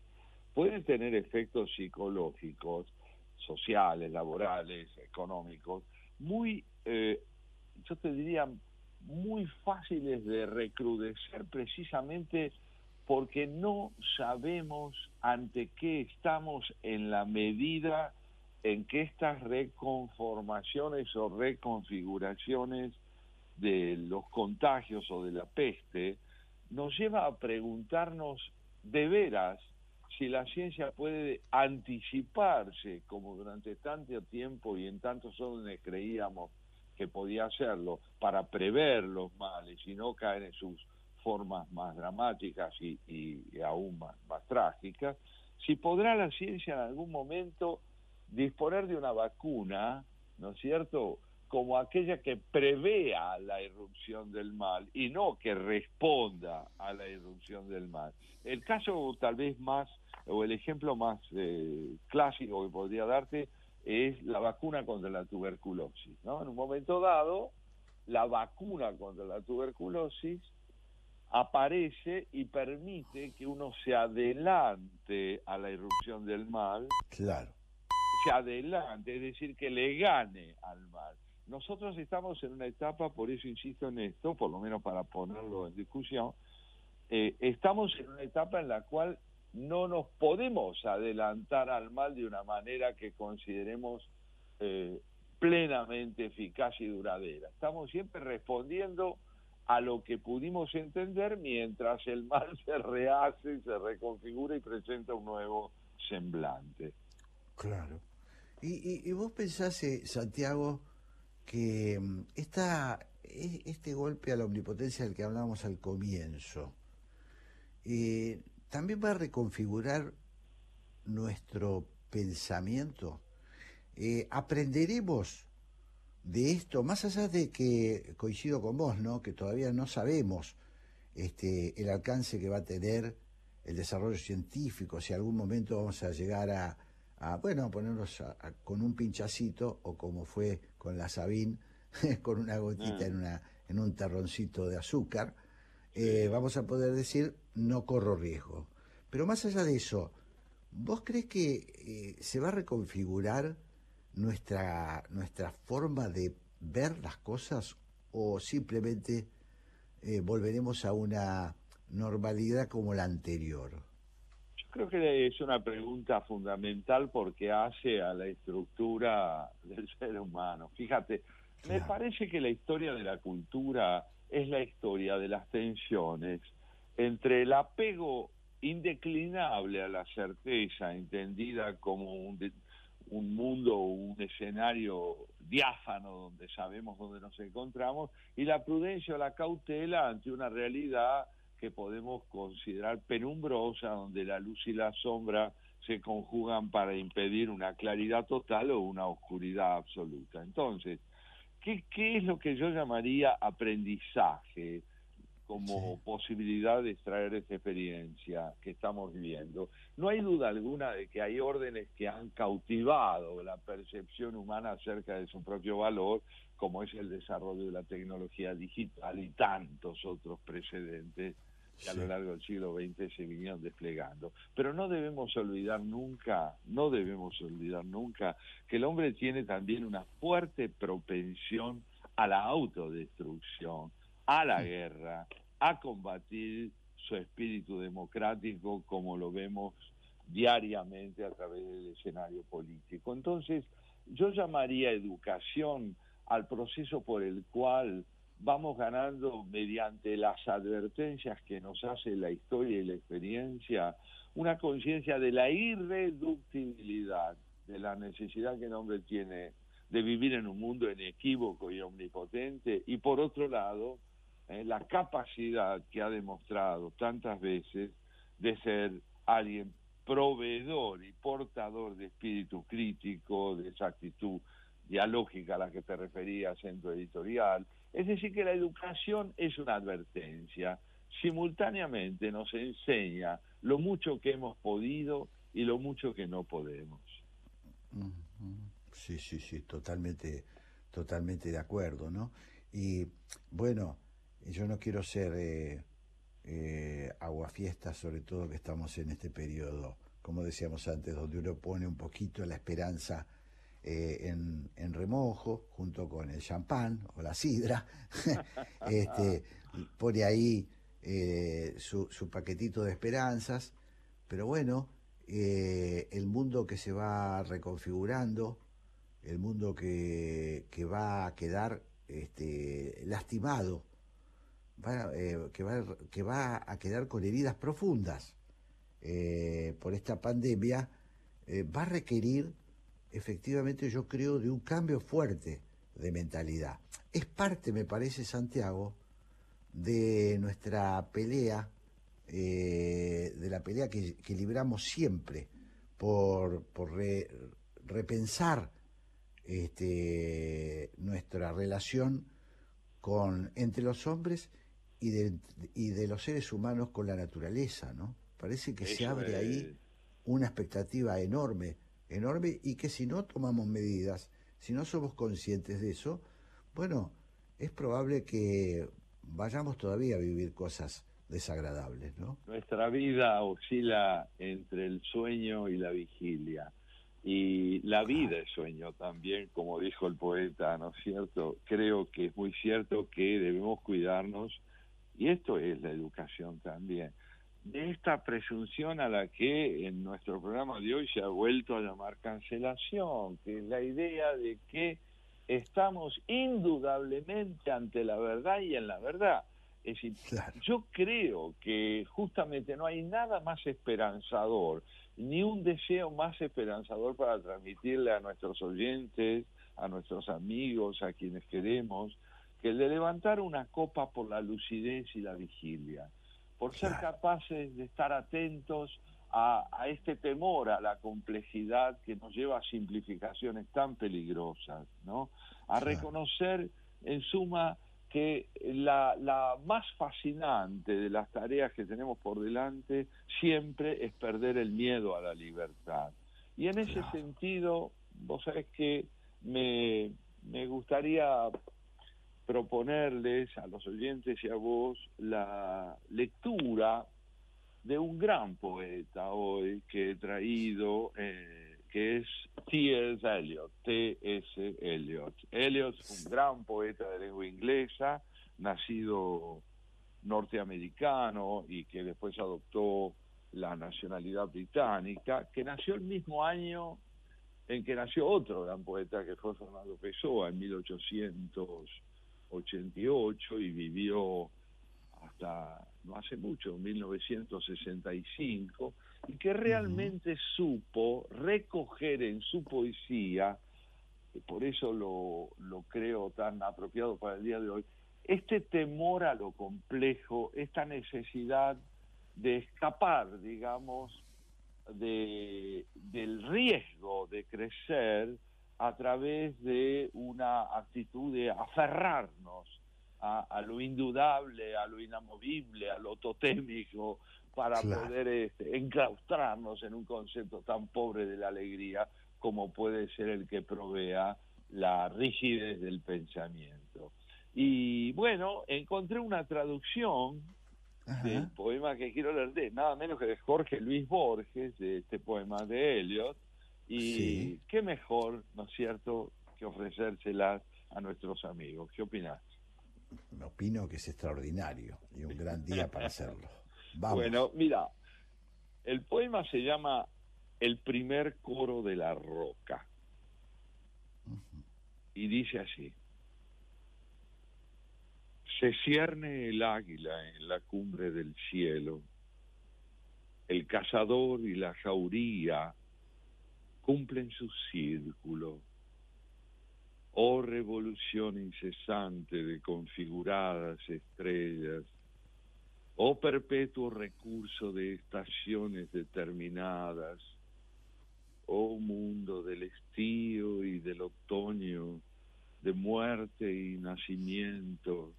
puede tener efectos psicológicos, sociales, laborales, económicos, muy, eh, yo te diría, muy fáciles de recrudecer precisamente porque no sabemos ante qué estamos en la medida en que estas reconformaciones o reconfiguraciones de los contagios o de la peste nos lleva a preguntarnos de veras si la ciencia puede anticiparse, como durante tanto tiempo y en tantos órdenes creíamos que podía hacerlo, para prever los males y no caer en sus formas más dramáticas y, aún más, más trágicas, si podrá la ciencia en algún momento disponer de una vacuna, ¿no es cierto?, como aquella que prevea la irrupción del mal y no que responda a la irrupción del mal. El caso tal vez más, o el ejemplo más eh, clásico que podría darte es la vacuna contra la tuberculosis. ¿no? En un momento dado, la vacuna contra la tuberculosis aparece y permite que uno se adelante a la irrupción del mal. Claro. Se adelante, es decir, que le gane al mal. Nosotros estamos en una etapa, por eso insisto en esto, por lo menos para ponerlo en discusión, eh, estamos en una etapa en la cual no nos podemos adelantar al mal de una manera que consideremos eh, plenamente eficaz y duradera. Estamos siempre respondiendo a lo que pudimos entender mientras el mal se rehace, se reconfigura y presenta un nuevo semblante. Claro. Y, vos pensás, eh, Santiago, que mm, esta, e, este golpe a la omnipotencia del que hablábamos al comienzo eh, también va a reconfigurar nuestro pensamiento. Eh, aprenderemos de esto, más allá de que coincido con vos, ¿no? que todavía no sabemos este, el alcance que va a tener el desarrollo científico, si algún momento vamos a llegar a, a bueno, a ponernos con un pinchacito, o como fue con la Sabín, con una gotita en, mm. una, en un terroncito de azúcar, eh, vamos a poder decir, no corro riesgo. Pero más allá de eso, ¿vos crees que eh, se va a reconfigurar nuestra, nuestra forma de ver las cosas o simplemente eh, volveremos a una normalidad como la anterior? Creo que es una pregunta fundamental porque hace a la estructura del ser humano. Fíjate, me parece que la historia de la cultura es la historia de las tensiones entre el apego indeclinable a la certeza, entendida como un, un mundo o un escenario diáfano donde sabemos dónde nos encontramos, y la prudencia o la cautela ante una realidad que podemos considerar penumbrosa, donde la luz y la sombra se conjugan para impedir una claridad total o una oscuridad absoluta. Entonces, ¿qué, qué es lo que yo llamaría aprendizaje como posibilidad de extraer esta experiencia que estamos viviendo? No hay duda alguna de que hay órdenes que han cautivado la percepción humana acerca de su propio valor, como es el desarrollo de la tecnología digital y tantos otros precedentes que a lo largo del siglo XX se vinieron desplegando. Pero no debemos olvidar nunca, no debemos olvidar nunca que el hombre tiene también una fuerte propensión a la autodestrucción, a la guerra, a combatir su espíritu democrático como lo vemos diariamente a través del escenario político. Entonces, yo llamaría educación al proceso por el cual vamos ganando mediante las advertencias que nos hace la historia y la experiencia, una conciencia de la irreductibilidad, de la necesidad que el hombre tiene de vivir en un mundo inequívoco y omnipotente, y por otro lado, eh, la capacidad que ha demostrado tantas veces de ser alguien proveedor y portador de espíritu crítico, de esa actitud dialógica a la que te referías en tu editorial. Es decir, que la educación es una advertencia. Simultáneamente nos enseña lo mucho que hemos podido y lo mucho que no podemos. Sí, sí, sí, totalmente, totalmente de acuerdo, ¿no? Y bueno, yo no quiero ser eh, eh, aguafiesta, sobre todo que estamos en este periodo, como decíamos antes, donde uno pone un poquito la esperanza eh, en, remojo, junto con el champán o la sidra, este, pone ahí eh, su, paquetito de esperanzas, pero bueno, eh, el mundo que se va reconfigurando, el mundo que, va a quedar este, lastimado, que va a quedar con heridas profundas por esta pandemia, va a requerir efectivamente yo creo de un cambio fuerte de mentalidad. Es parte, me parece, Santiago, de nuestra pelea, eh, de la pelea que, libramos siempre por, repensar este, nuestra relación con, entre los hombres y de, y de los seres humanos con la naturaleza, ¿no? Parece que se abre ahí una expectativa enorme enorme y que si no tomamos medidas, si no somos conscientes de eso, bueno, es probable que vayamos todavía a vivir cosas desagradables, ¿no? Nuestra vida oscila entre el sueño y la vigilia. Y la vida es sueño también, como dijo el poeta, ¿no es cierto? Creo que es muy cierto que debemos cuidarnos, y esto es la educación también de esta presunción a la que en nuestro programa de hoy se ha vuelto a llamar cancelación, que es la idea de que estamos indudablemente ante la verdad y en la verdad. Es decir, yo creo que justamente no hay nada más esperanzador, ni un deseo más esperanzador para transmitirle a nuestros oyentes, a nuestros amigos, a quienes queremos, que el de levantar una copa por la lucidez y la vigilia por ser capaces de estar atentos a, este temor a la complejidad que nos lleva a simplificaciones tan peligrosas, ¿no? A reconocer, en suma, que la, más fascinante de las tareas que tenemos por delante siempre es perder el miedo a la libertad. Y en ese sentido, vos sabés que me, me gustaría proponerles a los oyentes y a vos la lectura de un gran poeta hoy que he traído, eh, que es T.S. Eliot, T.S. Eliot. Eliot es un gran poeta de lengua inglesa, nacido norteamericano y que después adoptó la nacionalidad británica, que nació el mismo año en que nació otro gran poeta que fue Fernando Pessoa en 1800 88 y vivió hasta no hace mucho, 1965, y que realmente supo recoger en su poesía, por eso lo, lo creo tan apropiado para el día de hoy, este temor a lo complejo, esta necesidad de escapar, digamos, de, del riesgo de crecer a través de una actitud de aferrarnos a, lo indudable, a lo inamovible, a lo totémico, para poder este, enclaustrarnos en un concepto tan pobre de la alegría como puede ser el que provea la rigidez del pensamiento. Y bueno, encontré una traducción del poema que quiero leer de nada menos que de Jorge Luis Borges, de este poema de Eliot, y qué mejor, ¿no es cierto?, que ofrecérselas a nuestros amigos. ¿Qué opinas? Me opino que es extraordinario y un gran día para hacerlo. Bueno, mira, el poema se llama El primer coro de la roca. Y dice así. Se cierne el águila en la cumbre del cielo. El cazador y la jauría cumplen su círculo. Oh revolución incesante de configuradas estrellas, oh perpetuo recurso de estaciones determinadas, oh mundo del estío y del otoño, de muerte y nacimiento,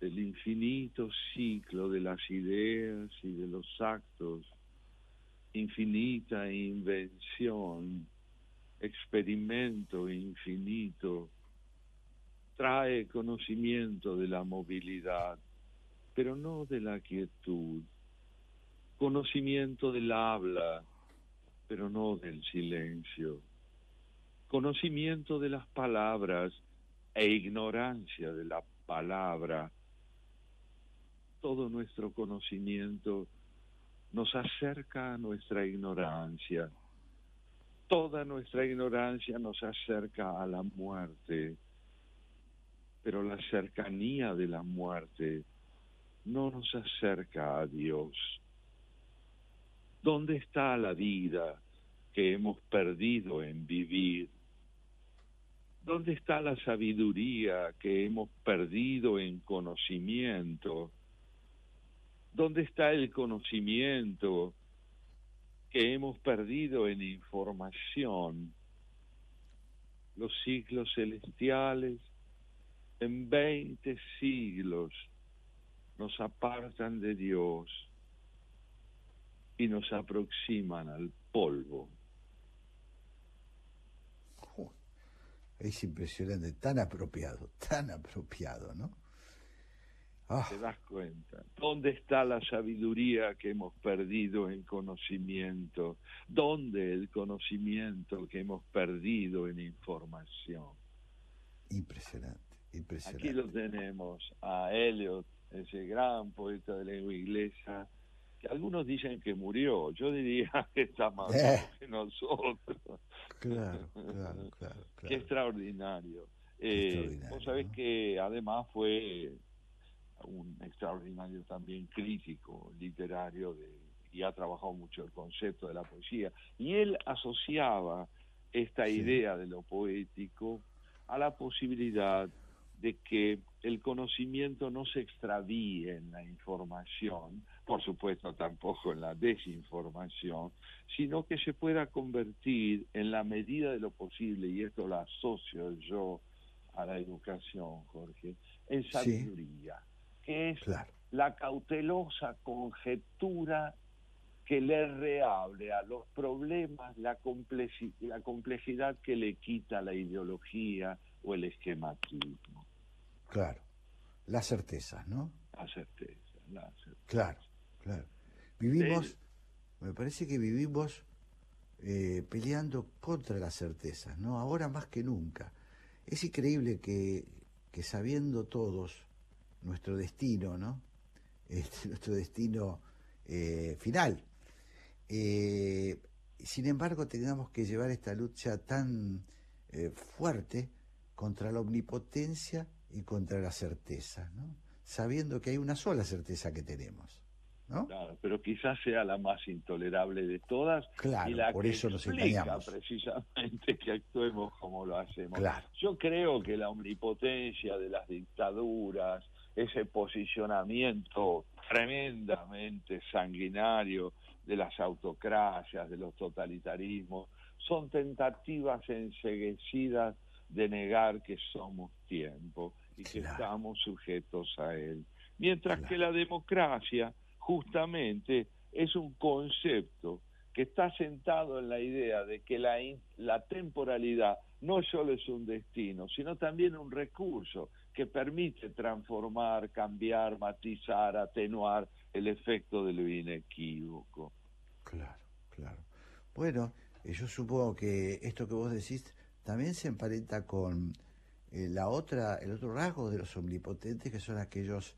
del infinito ciclo de las ideas y de los actos, infinita invención, experimento infinito, trae conocimiento de la movilidad, pero no de la quietud, conocimiento del habla, pero no del silencio, conocimiento de las palabras e ignorancia de la palabra. Todo nuestro conocimiento nos acerca a nuestra ignorancia. Toda nuestra ignorancia nos acerca a la muerte, pero la cercanía de la muerte no nos acerca a Dios. ¿Dónde está la vida que hemos perdido en vivir? ¿Dónde está la sabiduría que hemos perdido en conocimiento? ¿Dónde está el conocimiento que hemos perdido en información? Los ciclos celestiales en veinte siglos nos apartan de Dios y nos aproximan al polvo. Es impresionante, tan apropiado, tan apropiado, ¿no? Ah. ¿Te das cuenta? ¿Dónde está la sabiduría que hemos perdido en conocimiento? ¿Dónde el conocimiento que hemos perdido en información? Impresionante, impresionante. Aquí lo tenemos a Eliot, ese gran poeta de lengua inglesa, algunos dicen que murió, yo diría que está más eh. que nosotros. Claro, claro, claro. Qué extraordinario. Eh, vos sabés que además fue un extraordinario también crítico literario de, y ha trabajado mucho el concepto de la poesía. Y él asociaba esta idea de lo poético a la posibilidad de que el conocimiento no se extravíe en la información, por supuesto tampoco en la desinformación, sino que se pueda convertir en la medida de lo posible, y esto lo asocio yo a la educación, Jorge, en sabiduría, que es la cautelosa conjetura que le reable a los problemas la, la complejidad que le quita la ideología o el esquematismo. Claro, la certeza, ¿no? La certeza, la certeza. Claro, claro. Vivimos, me parece que vivimos eh, peleando contra las certezas, ¿no? Ahora más que nunca. Es increíble que, que sabiendo todos nuestro destino, ¿no? Este, nuestro destino eh, final. Eh, sin embargo, tengamos que llevar esta lucha tan fuerte contra la omnipotencia y contra la certeza, ¿no? sabiendo que hay una sola certeza que tenemos. ¿no? Claro, pero quizás sea la más intolerable de todas claro, y la por que eso nos explica precisamente que actuemos como lo hacemos. Yo creo que la omnipotencia de las dictaduras, ese posicionamiento tremendamente sanguinario de las autocracias, de los totalitarismos, son tentativas enseguecidas de negar que somos tiempo y que estamos sujetos a él. Mientras que la democracia justamente es un concepto que está sentado en la idea de que la, la temporalidad no solo es un destino, sino también un recurso que permite transformar, cambiar, matizar, atenuar el efecto de lo inequívoco. Claro, claro. Bueno, eh, yo supongo que esto que vos decís también se emparenta con eh, la otra, el otro rasgo de los omnipotentes, que son aquellos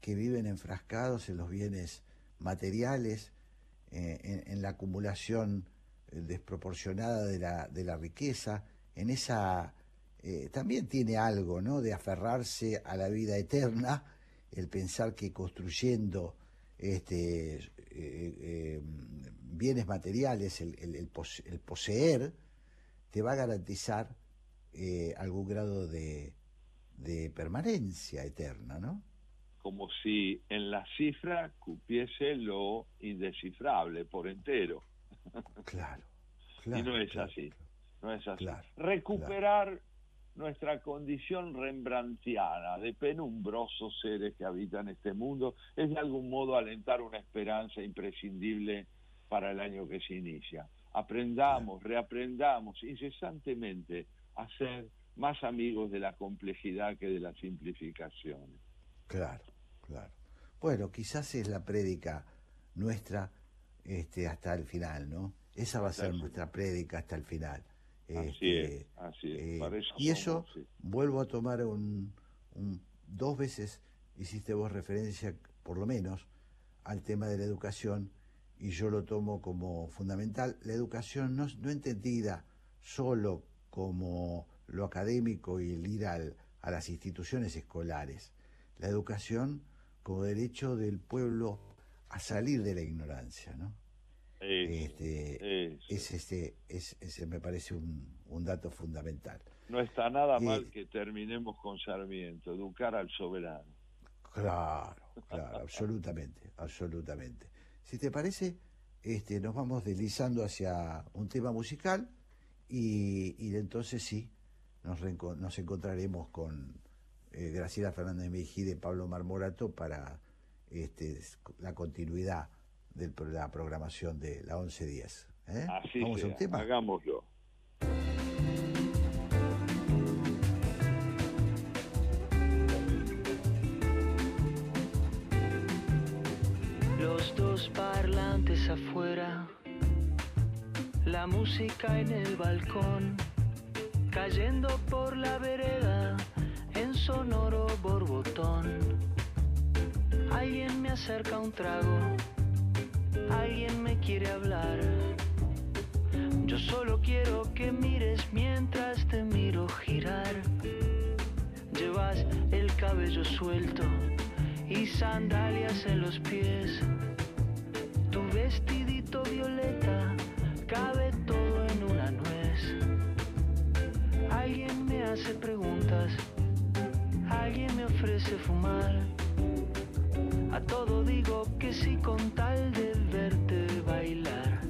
que viven enfrascados en los bienes materiales, eh, en, la acumulación desproporcionada de la riqueza, en esa también tiene algo, ¿no? De aferrarse a la vida eterna, el pensar que construyendo este, bienes materiales, el, el, el poseer, te va a garantizar eh, algún grado de, de permanencia eterna, ¿no? Como si en la cifra cupiese lo indescifrable por entero. Claro. y no es así. No es así. Recuperar nuestra condición rembrandtiana de penumbrosos seres que habitan este mundo es de algún modo alentar una esperanza imprescindible para el año que se inicia. Aprendamos, reaprendamos incesantemente a ser más amigos de la complejidad que de la simplificación. Claro, claro. Bueno, quizás es la prédica nuestra este, hasta el final, ¿no? Esa va a ser nuestra prédica hasta el final. Así este, es, así es. Eh, y eso, vuelvo a tomar un, dos veces, hiciste vos referencia, por lo menos, al tema de la educación, y yo lo tomo como fundamental. La educación no, no entendida solo como lo académico y el ir al, a las instituciones escolares. La educación como derecho del pueblo a salir de la ignorancia, ¿no? Este, es este es, ese me parece un, un, dato fundamental. No está nada mal que terminemos con Sarmiento, educar al soberano. Claro, claro, absolutamente, absolutamente. Si te parece, este, nos vamos deslizando hacia un tema musical y, y entonces sí, nos, nos encontraremos con eh, Graciela Fernández Mejide Pablo Marmorato para este, la continuidad de la programación de la 1110. ¿eh? Así Vamos a un tema. Hagámoslo. Los dos parlantes afuera, la música en el balcón, cayendo por la vereda en sonoro borbotón. Alguien me acerca un trago alguien me quiere hablar. Yo solo quiero que mires mientras te miro girar. Llevas el cabello suelto y sandalias en los pies. Tu vestidito violeta cabe todo en una nuez. Alguien me hace preguntas, alguien me ofrece fumar. A todo digo que sí con tal de verte bailar.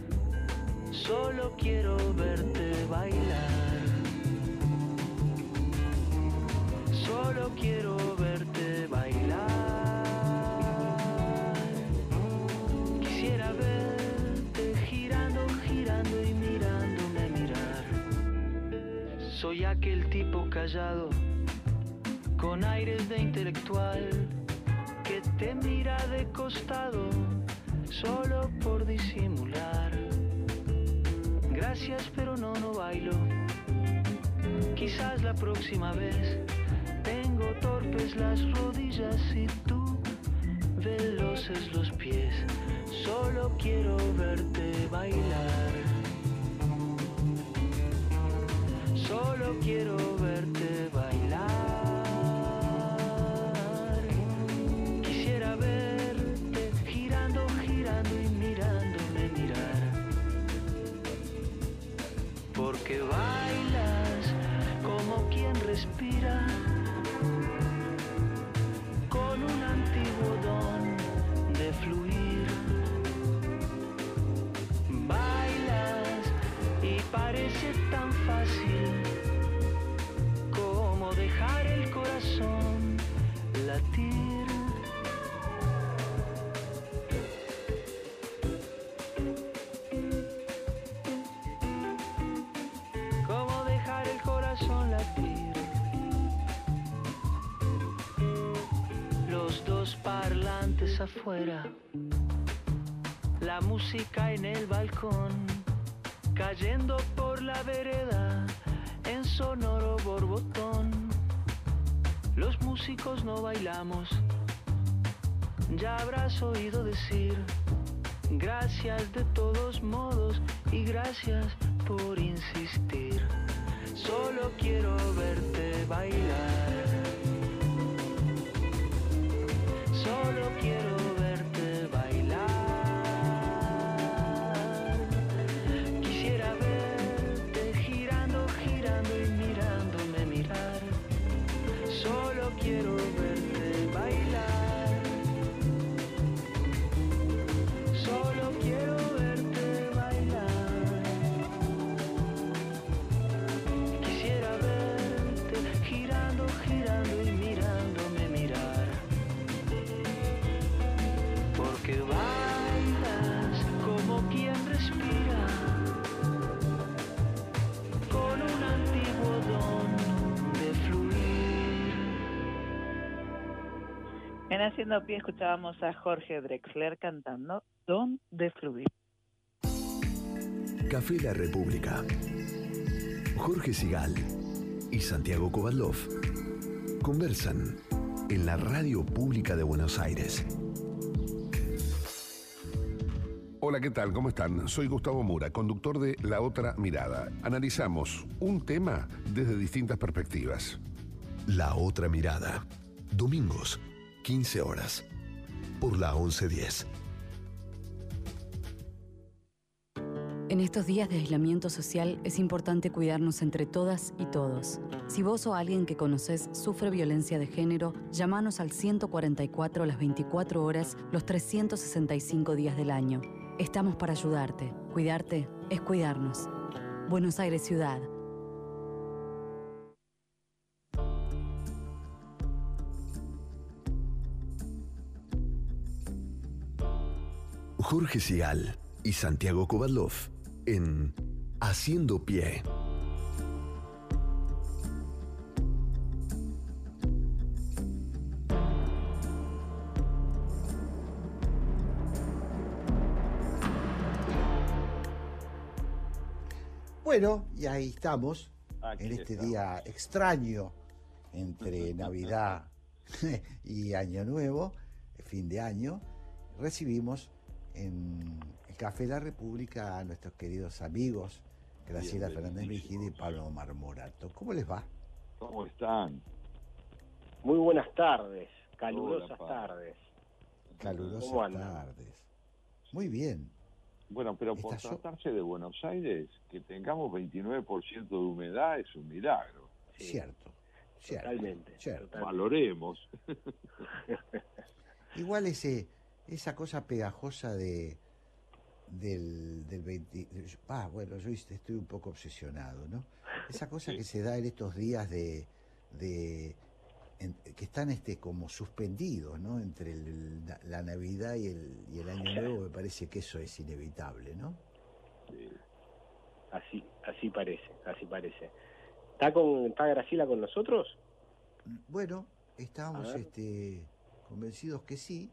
Solo quiero verte bailar. Solo quiero verte bailar. Quisiera verte girando, girando y mirándome mirar. Soy aquel tipo callado, con aires de intelectual te mira de costado solo por disimular. Gracias, pero no, no bailo. Quizás la próxima vez tengo torpes las rodillas y tú veloces los pies. Solo quiero verte bailar. Solo quiero verte bailar. Latir. parlantes afuera, la música en el balcón, cayendo por la vereda en sonoro borbotón. Los músicos no bailamos, ya habrás oído decir, gracias de todos modos y gracias por insistir. Solo quiero verte bailar. Solo quiero En Haciendo Pie escuchábamos a Jorge Drexler cantando Don de Fluir. Café La República. Jorge Sigal y Santiago Kovadlov conversan en la radio pública de Buenos Aires. Hola, ¿qué tal? ¿Cómo están? Soy Gustavo Mura, conductor de La Otra Mirada. Analizamos un tema desde distintas perspectivas. La Otra Mirada. Domingos, 15 horas. Por la 1110. En estos días de aislamiento social es importante cuidarnos entre todas y todos. Si vos o alguien que conoces sufre violencia de género, llámanos al 144 las 24 horas, los 365 días del año. Estamos para ayudarte. Cuidarte es cuidarnos. Buenos Aires Ciudad. Jorge Sigal y Santiago Kovadlov en Haciendo Pie. Bueno, y ahí estamos, Aquí en este estamos. día extraño entre Navidad y Año Nuevo, fin de año, recibimos en el Café La República a nuestros queridos amigos Graciela Fernández Vigil y Pablo Marmorato. ¿Cómo les va? ¿Cómo están? Muy buenas tardes, calurosas Hola, tardes. Calurosas tardes. Muy bien. Bueno, pero por tratarse de Buenos Aires, que tengamos 29% de humedad es un milagro. Cierto, cierto. Totalmente. cierto. Valoremos. Igual ese, esa cosa pegajosa de del, del 20... Ah, bueno, yo estoy un poco obsesionado, ¿no? Esa cosa que se da en estos días de... de en- que están este como suspendidos, ¿no? Entre el- la, la Navidad y el, y el Año Nuevo, me parece que eso es inevitable, ¿no? Así, así parece, así parece. ¿Está con, está Graciela con nosotros? Bueno, estábamos este, convencidos que sí,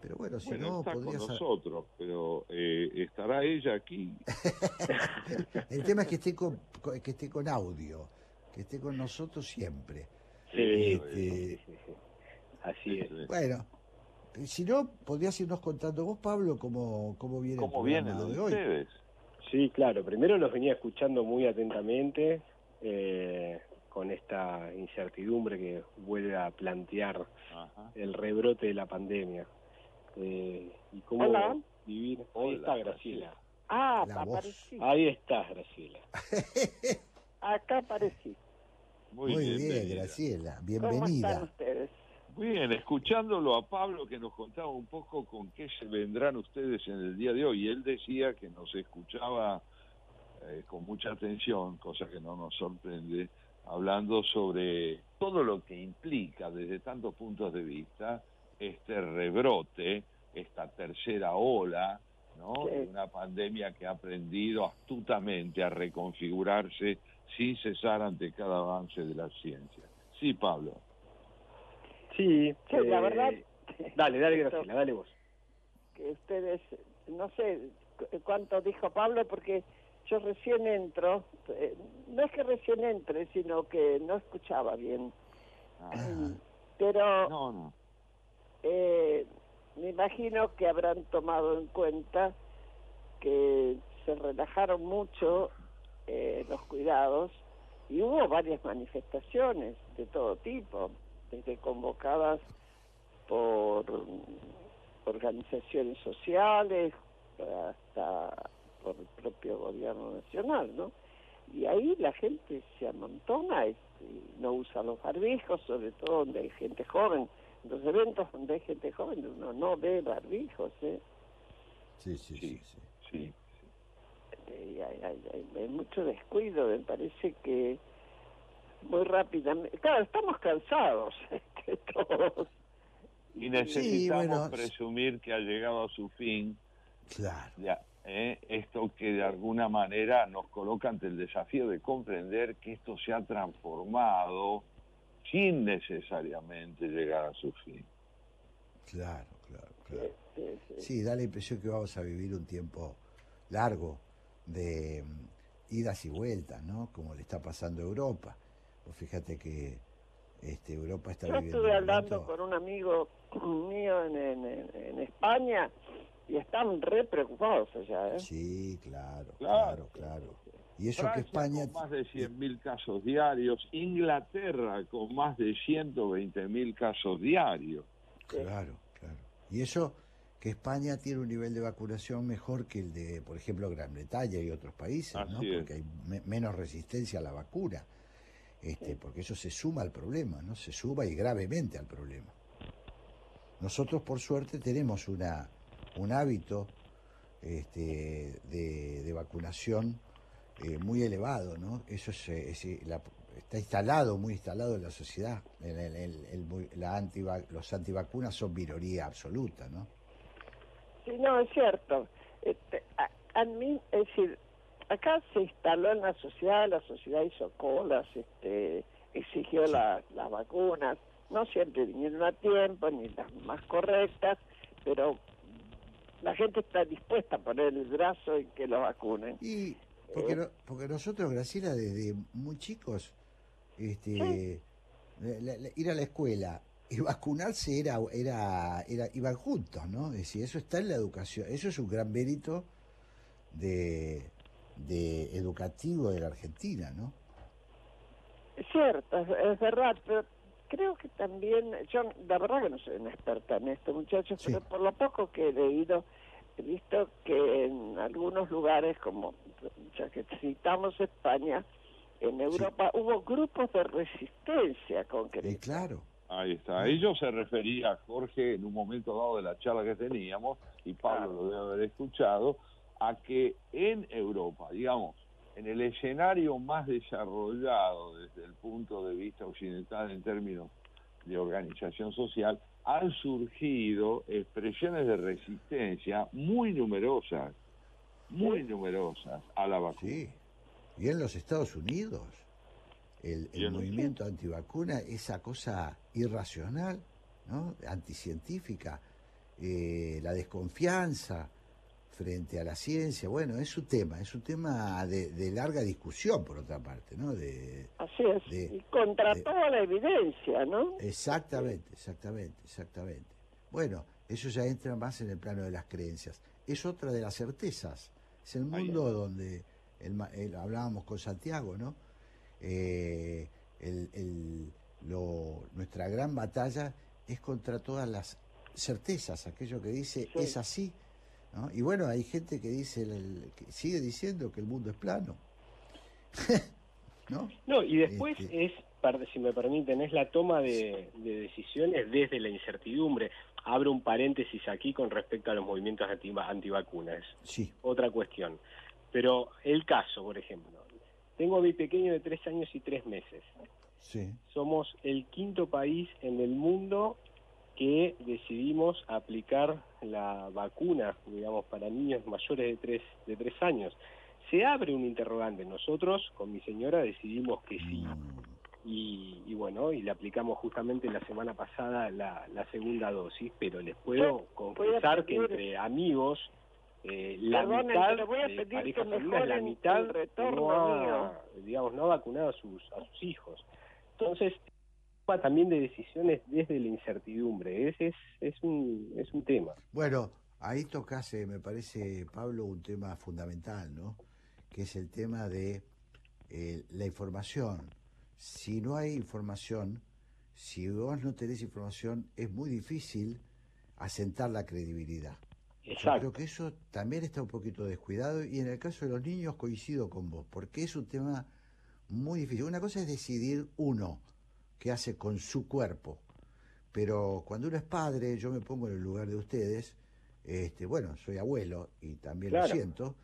pero bueno, si bueno, no, está con podría ser... nosotros, pero eh, estará ella aquí. El tema es que esté con, con- que esté con audio, que esté con nosotros siempre. Sí, Este, Así es. Bueno, si no, podrías irnos contando vos, Pablo, cómo, cómo viene ¿Cómo el viene lo de de hoy. ustedes? Sí, claro. Primero los venía escuchando muy atentamente eh, con esta incertidumbre que vuelve a plantear el rebrote de la pandemia. Eh, y cómo Hola. vivir. Ahí Hola, está Graciela. Ah, aparecí. Ahí estás, Graciela. Acá aparecí. Muy, Muy bien, bien, bienvenida. Graciela, ¿Cómo bienvenida. están ustedes? Bien, escuchándolo a Pablo que nos contaba un poco con qué se vendrán ustedes en el día de hoy. Él decía que nos escuchaba eh, con mucha atención, cosa que no nos sorprende, hablando sobre todo lo que implica desde tantos puntos de vista este rebrote, esta tercera ola, ¿no? Sí. De una pandemia que ha aprendido astutamente a reconfigurarse sin cesar ante cada avance de la ciencia. Sí, Pablo. Sí, Sí, la eh, verdad- Dale, dale, Graciela, dale vos. Que ustedes, no sé cu- cuánto dijo Pablo, porque yo recién entro. eh, no es que recién entre, sino que no escuchaba bien. Pero No, no. Eh, me imagino que habrán tomado en cuenta que se relajaron mucho eh, los cuidados y hubo varias manifestaciones de todo tipo, desde convocadas por organizaciones sociales hasta por el propio gobierno nacional, ¿no? Y ahí la gente se amontona, este, y no usa los barbijos, sobre todo donde hay gente joven. En los eventos donde hay gente joven uno no ve barbijos, ¿eh? Sí, sí, sí. sí. Sí. Eh, hay, hay- hay- hay mucho descuido, me parece que muy rápidamente. Claro, estamos cansados, este, todos. Y necesitamos bueno. presumir que ha llegado a su fin Claro. ya, ¿eh? esto que de alguna manera nos coloca ante el desafío de comprender que esto se ha transformado sin necesariamente llegar a su fin. Claro, claro, claro. Sí, da la impresión que vamos a vivir un tiempo largo de mm, idas y vueltas, ¿no? Como le está pasando a Europa. Pues fíjate que este, Europa está Yo viviendo... estuve un hablando momento- con un amigo mío en, en, en- en España y están re preocupados allá, ¿eh? Sí, claro, claro, claro. Y eso que España... con más de 100.000 casos diarios, Inglaterra con más de 120.000 casos diarios. Claro, claro. Y eso que España tiene un nivel de vacunación mejor que el de, por ejemplo, Gran Bretaña y otros países, ¿no? Es. Porque hay me- menos resistencia a la vacuna. Este, porque eso se suma al problema, ¿no? Se suma y gravemente al problema. Nosotros, por suerte, tenemos una, un hábito este, de, de vacunación eh, muy elevado, ¿no? Eso es, eh, es, eh, la- está instalado, muy instalado en la sociedad. El- el- el- la antiva- los antivacunas son minoría absoluta, ¿no? Sí, no, es cierto. Este, a, a mí, es decir, acá se instaló en la sociedad, la sociedad hizo colas, este, exigió la- las vacunas, no siempre vinieron a tiempo, ni las más correctas, pero la gente está dispuesta a poner el brazo y que lo vacunen. Y porque, no- porque nosotros, Graciela, desde muy chicos, este, la- la- la- ir a la escuela y vacunarse era, era, era, iban juntos, ¿no? Es decir, eso está en la educación, eso es un gran mérito de, de educativo de la Argentina, ¿no? Es cierto, es, es verdad, pero creo que también, yo la verdad que no soy una experta en esto, muchachos, pero por lo poco que he leído, he visto que en algunos lugares, como ya que citamos España, en Europa hubo grupos de resistencia concreta. claro. Ahí está. Ello se refería, Jorge, en un momento dado de la charla que teníamos, y Pablo lo debe haber escuchado, a que en Europa, digamos, en el escenario más desarrollado desde el punto de vista occidental en términos de organización social, han surgido expresiones de resistencia muy numerosas, muy numerosas a la vacuna. Sí. Y en los Estados Unidos, el, movimiento antivacuna, esa cosa irracional, ¿no? anticientífica, eh, la desconfianza frente a la ciencia, bueno, es un tema, es un tema de, de larga discusión, por otra parte, ¿no? De, Así es, de- y contra de- toda la evidencia, ¿no? Exactamente, exactamente, exactamente. Bueno, eso ya entra más en el plano de las creencias. Es otra de las certezas. Es el mundo donde el el- hablábamos con Santiago, ¿no? Eh, el- lo- nuestra gran batalla es contra todas las certezas, aquello que dice es así. ¿no? Y bueno, hay gente que dice, que sigue diciendo que el mundo es plano. ¿No? No, y después Este. es, si me permiten, es la toma de, de decisiones desde la incertidumbre. Abro un paréntesis aquí con respecto a los movimientos anti- antivacunas. Sí. Otra cuestión. Pero el caso, por ejemplo. Tengo a mi pequeño de tres años y tres meses. Sí. Somos el quinto país en el mundo que decidimos aplicar la vacuna, digamos, para niños mayores de tres, de tres años. Se abre un interrogante. Nosotros, con mi señora, decidimos que sí. Y, y bueno, y le aplicamos justamente la semana pasada la, la segunda dosis, pero les puedo confesar que entre amigos, eh, la mitad voy a de pedir que parejas la mitad no ha, digamos, no ha vacunado a sus, a sus hijos. Entonces, también de decisiones desde la incertidumbre. Es, es, es, un, es un tema. Bueno, ahí tocas, eh, me parece, Pablo, un tema fundamental, ¿no? Que es el tema de eh, la información. Si no hay información, si vos no tenés información, es muy difícil asentar la credibilidad. Yo Exacto. creo que eso también está un poquito descuidado y en el caso de los niños coincido con vos, porque es un tema muy difícil. Una cosa es decidir uno qué hace con su cuerpo, pero cuando uno es padre, yo me pongo en el lugar de ustedes, este, bueno, soy abuelo y también Claro. lo siento,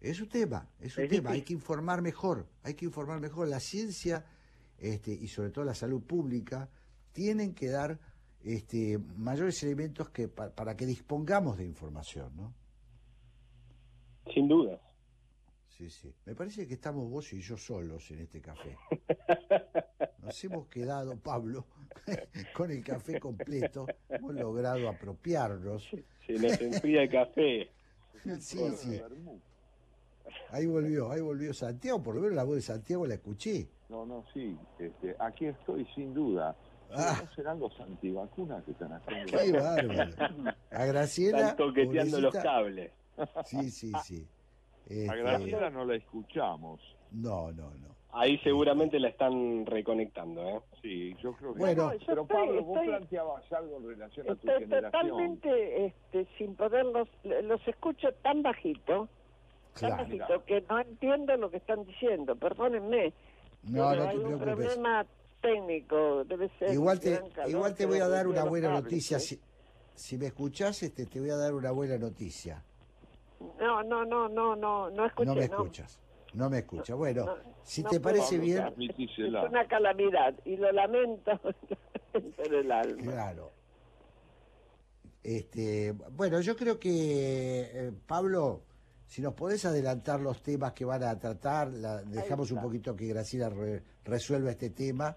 es un tema, es un Es tema, hay que informar mejor, hay que informar mejor. La ciencia este, y sobre todo la salud pública tienen que dar este, mayores elementos que pa- para que dispongamos de información, ¿no? Sin duda. Sí, sí. Me parece que estamos vos y yo solos en este café. Nos hemos quedado, Pablo, con el café completo, hemos logrado apropiarnos. Se nos enfría el café. Sí, sí. Ahí volvió, ahí volvió Santiago, por lo menos la voz de Santiago la escuché. No, no, sí. Este, aquí estoy sin duda. Ah. ¿No serán los antivacunas que están haciendo? Qué bárbaro. A Graciela. Están toqueteando los cables. Sí, sí, sí. A Este, Graciela no la escuchamos. No, no, no. Ahí seguramente la están reconectando, ¿eh? Sí, yo creo que Bueno. No, yo Pero estoy- Pablo, vos estoy- planteabas algo en relación a tu Estoy generación. totalmente este, sin poderlos, los escucho tan bajito, Claro. que no entiendo lo que están diciendo, perdónenme. No, no hay te un preocupes. problema técnico, debe ser. Igual te, igual te voy a dar una buena cables, noticia. ¿eh? Si, si me escuchás, este, te voy a dar una buena noticia. No, no, no, no, no, no escuché. No me escuchas. No me escuchas. Bueno, no, si no te parece bien. Es una calamidad y lo lamento en el alma. Claro. Este, bueno, yo creo que, eh, Pablo, si nos podés adelantar los temas que van a tratar, la- dejamos un poquito que Graciela re- resuelva este tema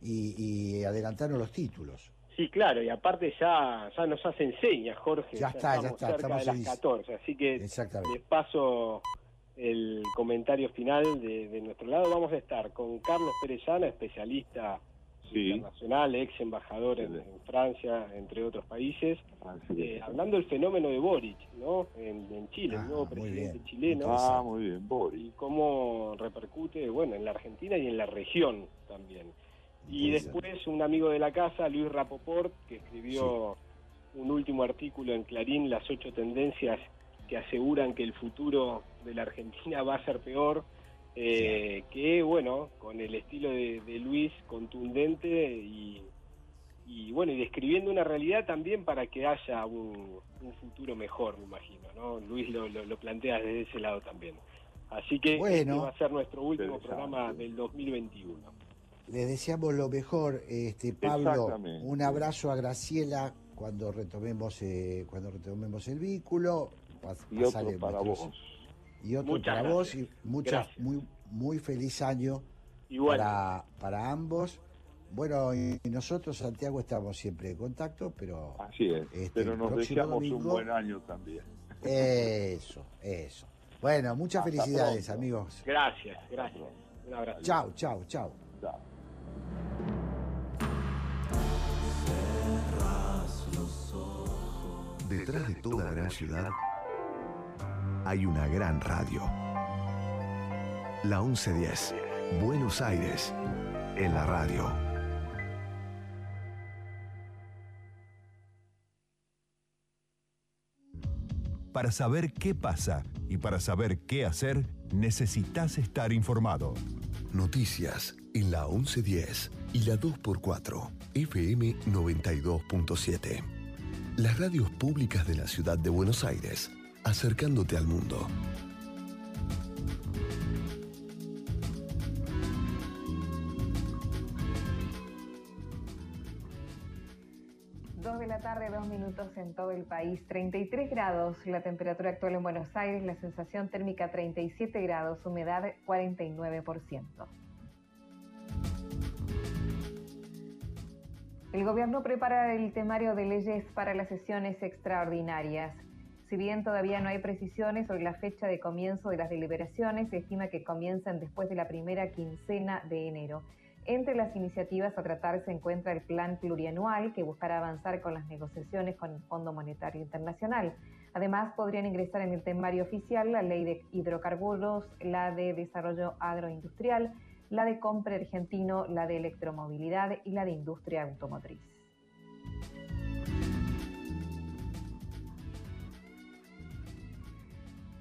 y, y adelantarnos los títulos. Sí, claro, y aparte ya, ya nos hace enseña, Jorge. Ya está, ya está, cerca estamos de las en- 14, así que les paso el comentario final de, de nuestro lado. Vamos a estar con Carlos Perezana, especialista internacional, ex embajador en, en Francia, entre otros países, eh, hablando del fenómeno de Boric, ¿no? En, en Chile, el nuevo presidente chileno. Ah, muy bien, Boris. y cómo repercute, bueno, en la Argentina y en la región también. Y después un amigo de la casa, Luis Rapoport, que escribió un último artículo en Clarín, Las ocho tendencias que aseguran que el futuro de la Argentina va a ser peor, eh, que bueno, con el estilo de, de Luis contundente y, y bueno, y describiendo una realidad también para que haya un, un futuro mejor, me imagino, ¿no? Luis lo, lo, lo plantea desde ese lado también. Así que Bueno. este va a ser nuestro último programa del 2021. Les deseamos lo mejor, este Pablo. Un abrazo a Graciela cuando retomemos eh, cuando retomemos el vínculo. Pa- Y otro para nuestros- vos. Y otro Muchas para vos y muchas Gracias. muy muy feliz año Igual. para para ambos. Bueno, y y nosotros Santiago estamos siempre en contacto, pero Así es. Este, Pero nos deseamos un buen año también. eso, eso. Bueno, muchas Hasta felicidades, pronto. amigos. Gracias, gracias. Un abrazo. Chao, chao, chao. Detrás de toda gran ciudad hay una gran radio. La 1110, Buenos Aires, en la radio. Para saber qué pasa y para saber qué hacer, necesitas estar informado. Noticias en la 1110 y la 2x4, FM 92.7. Las radios públicas de la ciudad de Buenos Aires, acercándote al mundo. Dos de la tarde, dos minutos en todo el país, 33 grados, la temperatura actual en Buenos Aires, la sensación térmica 37 grados, humedad 49%. El gobierno prepara el temario de leyes para las sesiones extraordinarias. Si bien todavía no hay precisiones sobre la fecha de comienzo de las deliberaciones, se estima que comiencen después de la primera quincena de enero. Entre las iniciativas a tratar se encuentra el plan plurianual que buscará avanzar con las negociaciones con el Fondo Monetario Internacional. Además, podrían ingresar en el temario oficial la ley de hidrocarburos, la de desarrollo agroindustrial, la de compra argentino, la de electromovilidad y la de industria automotriz.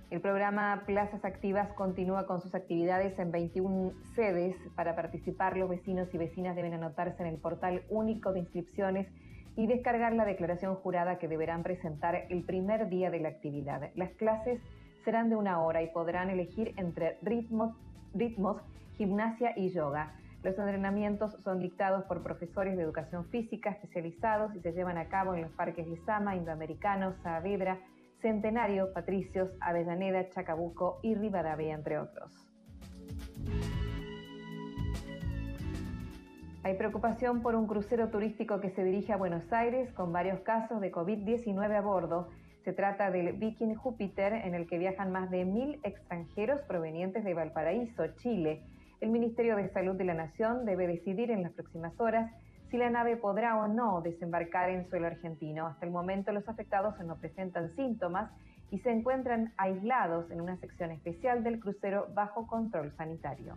El programa Plazas Activas continúa con sus actividades en 21 sedes. Para participar, los vecinos y vecinas deben anotarse en el portal único de inscripciones y descargar la declaración jurada que deberán presentar el primer día de la actividad. Las clases serán de una hora y podrán elegir entre ritmos, gimnasia y yoga. Los entrenamientos son dictados por profesores de educación física especializados y se llevan a cabo en los parques Lizama, Indoamericano, Saavedra, Centenario, Patricios, Avellaneda, Chacabuco y Rivadavia, entre otros. Hay preocupación por un crucero turístico que se dirige a Buenos Aires con varios casos de COVID-19 a bordo. Se trata del Viking Júpiter, en el que viajan más de mil extranjeros provenientes de Valparaíso, Chile. El Ministerio de Salud de la Nación debe decidir en las próximas horas si la nave podrá o no desembarcar en suelo argentino. Hasta el momento los afectados no presentan síntomas y se encuentran aislados en una sección especial del crucero bajo control sanitario.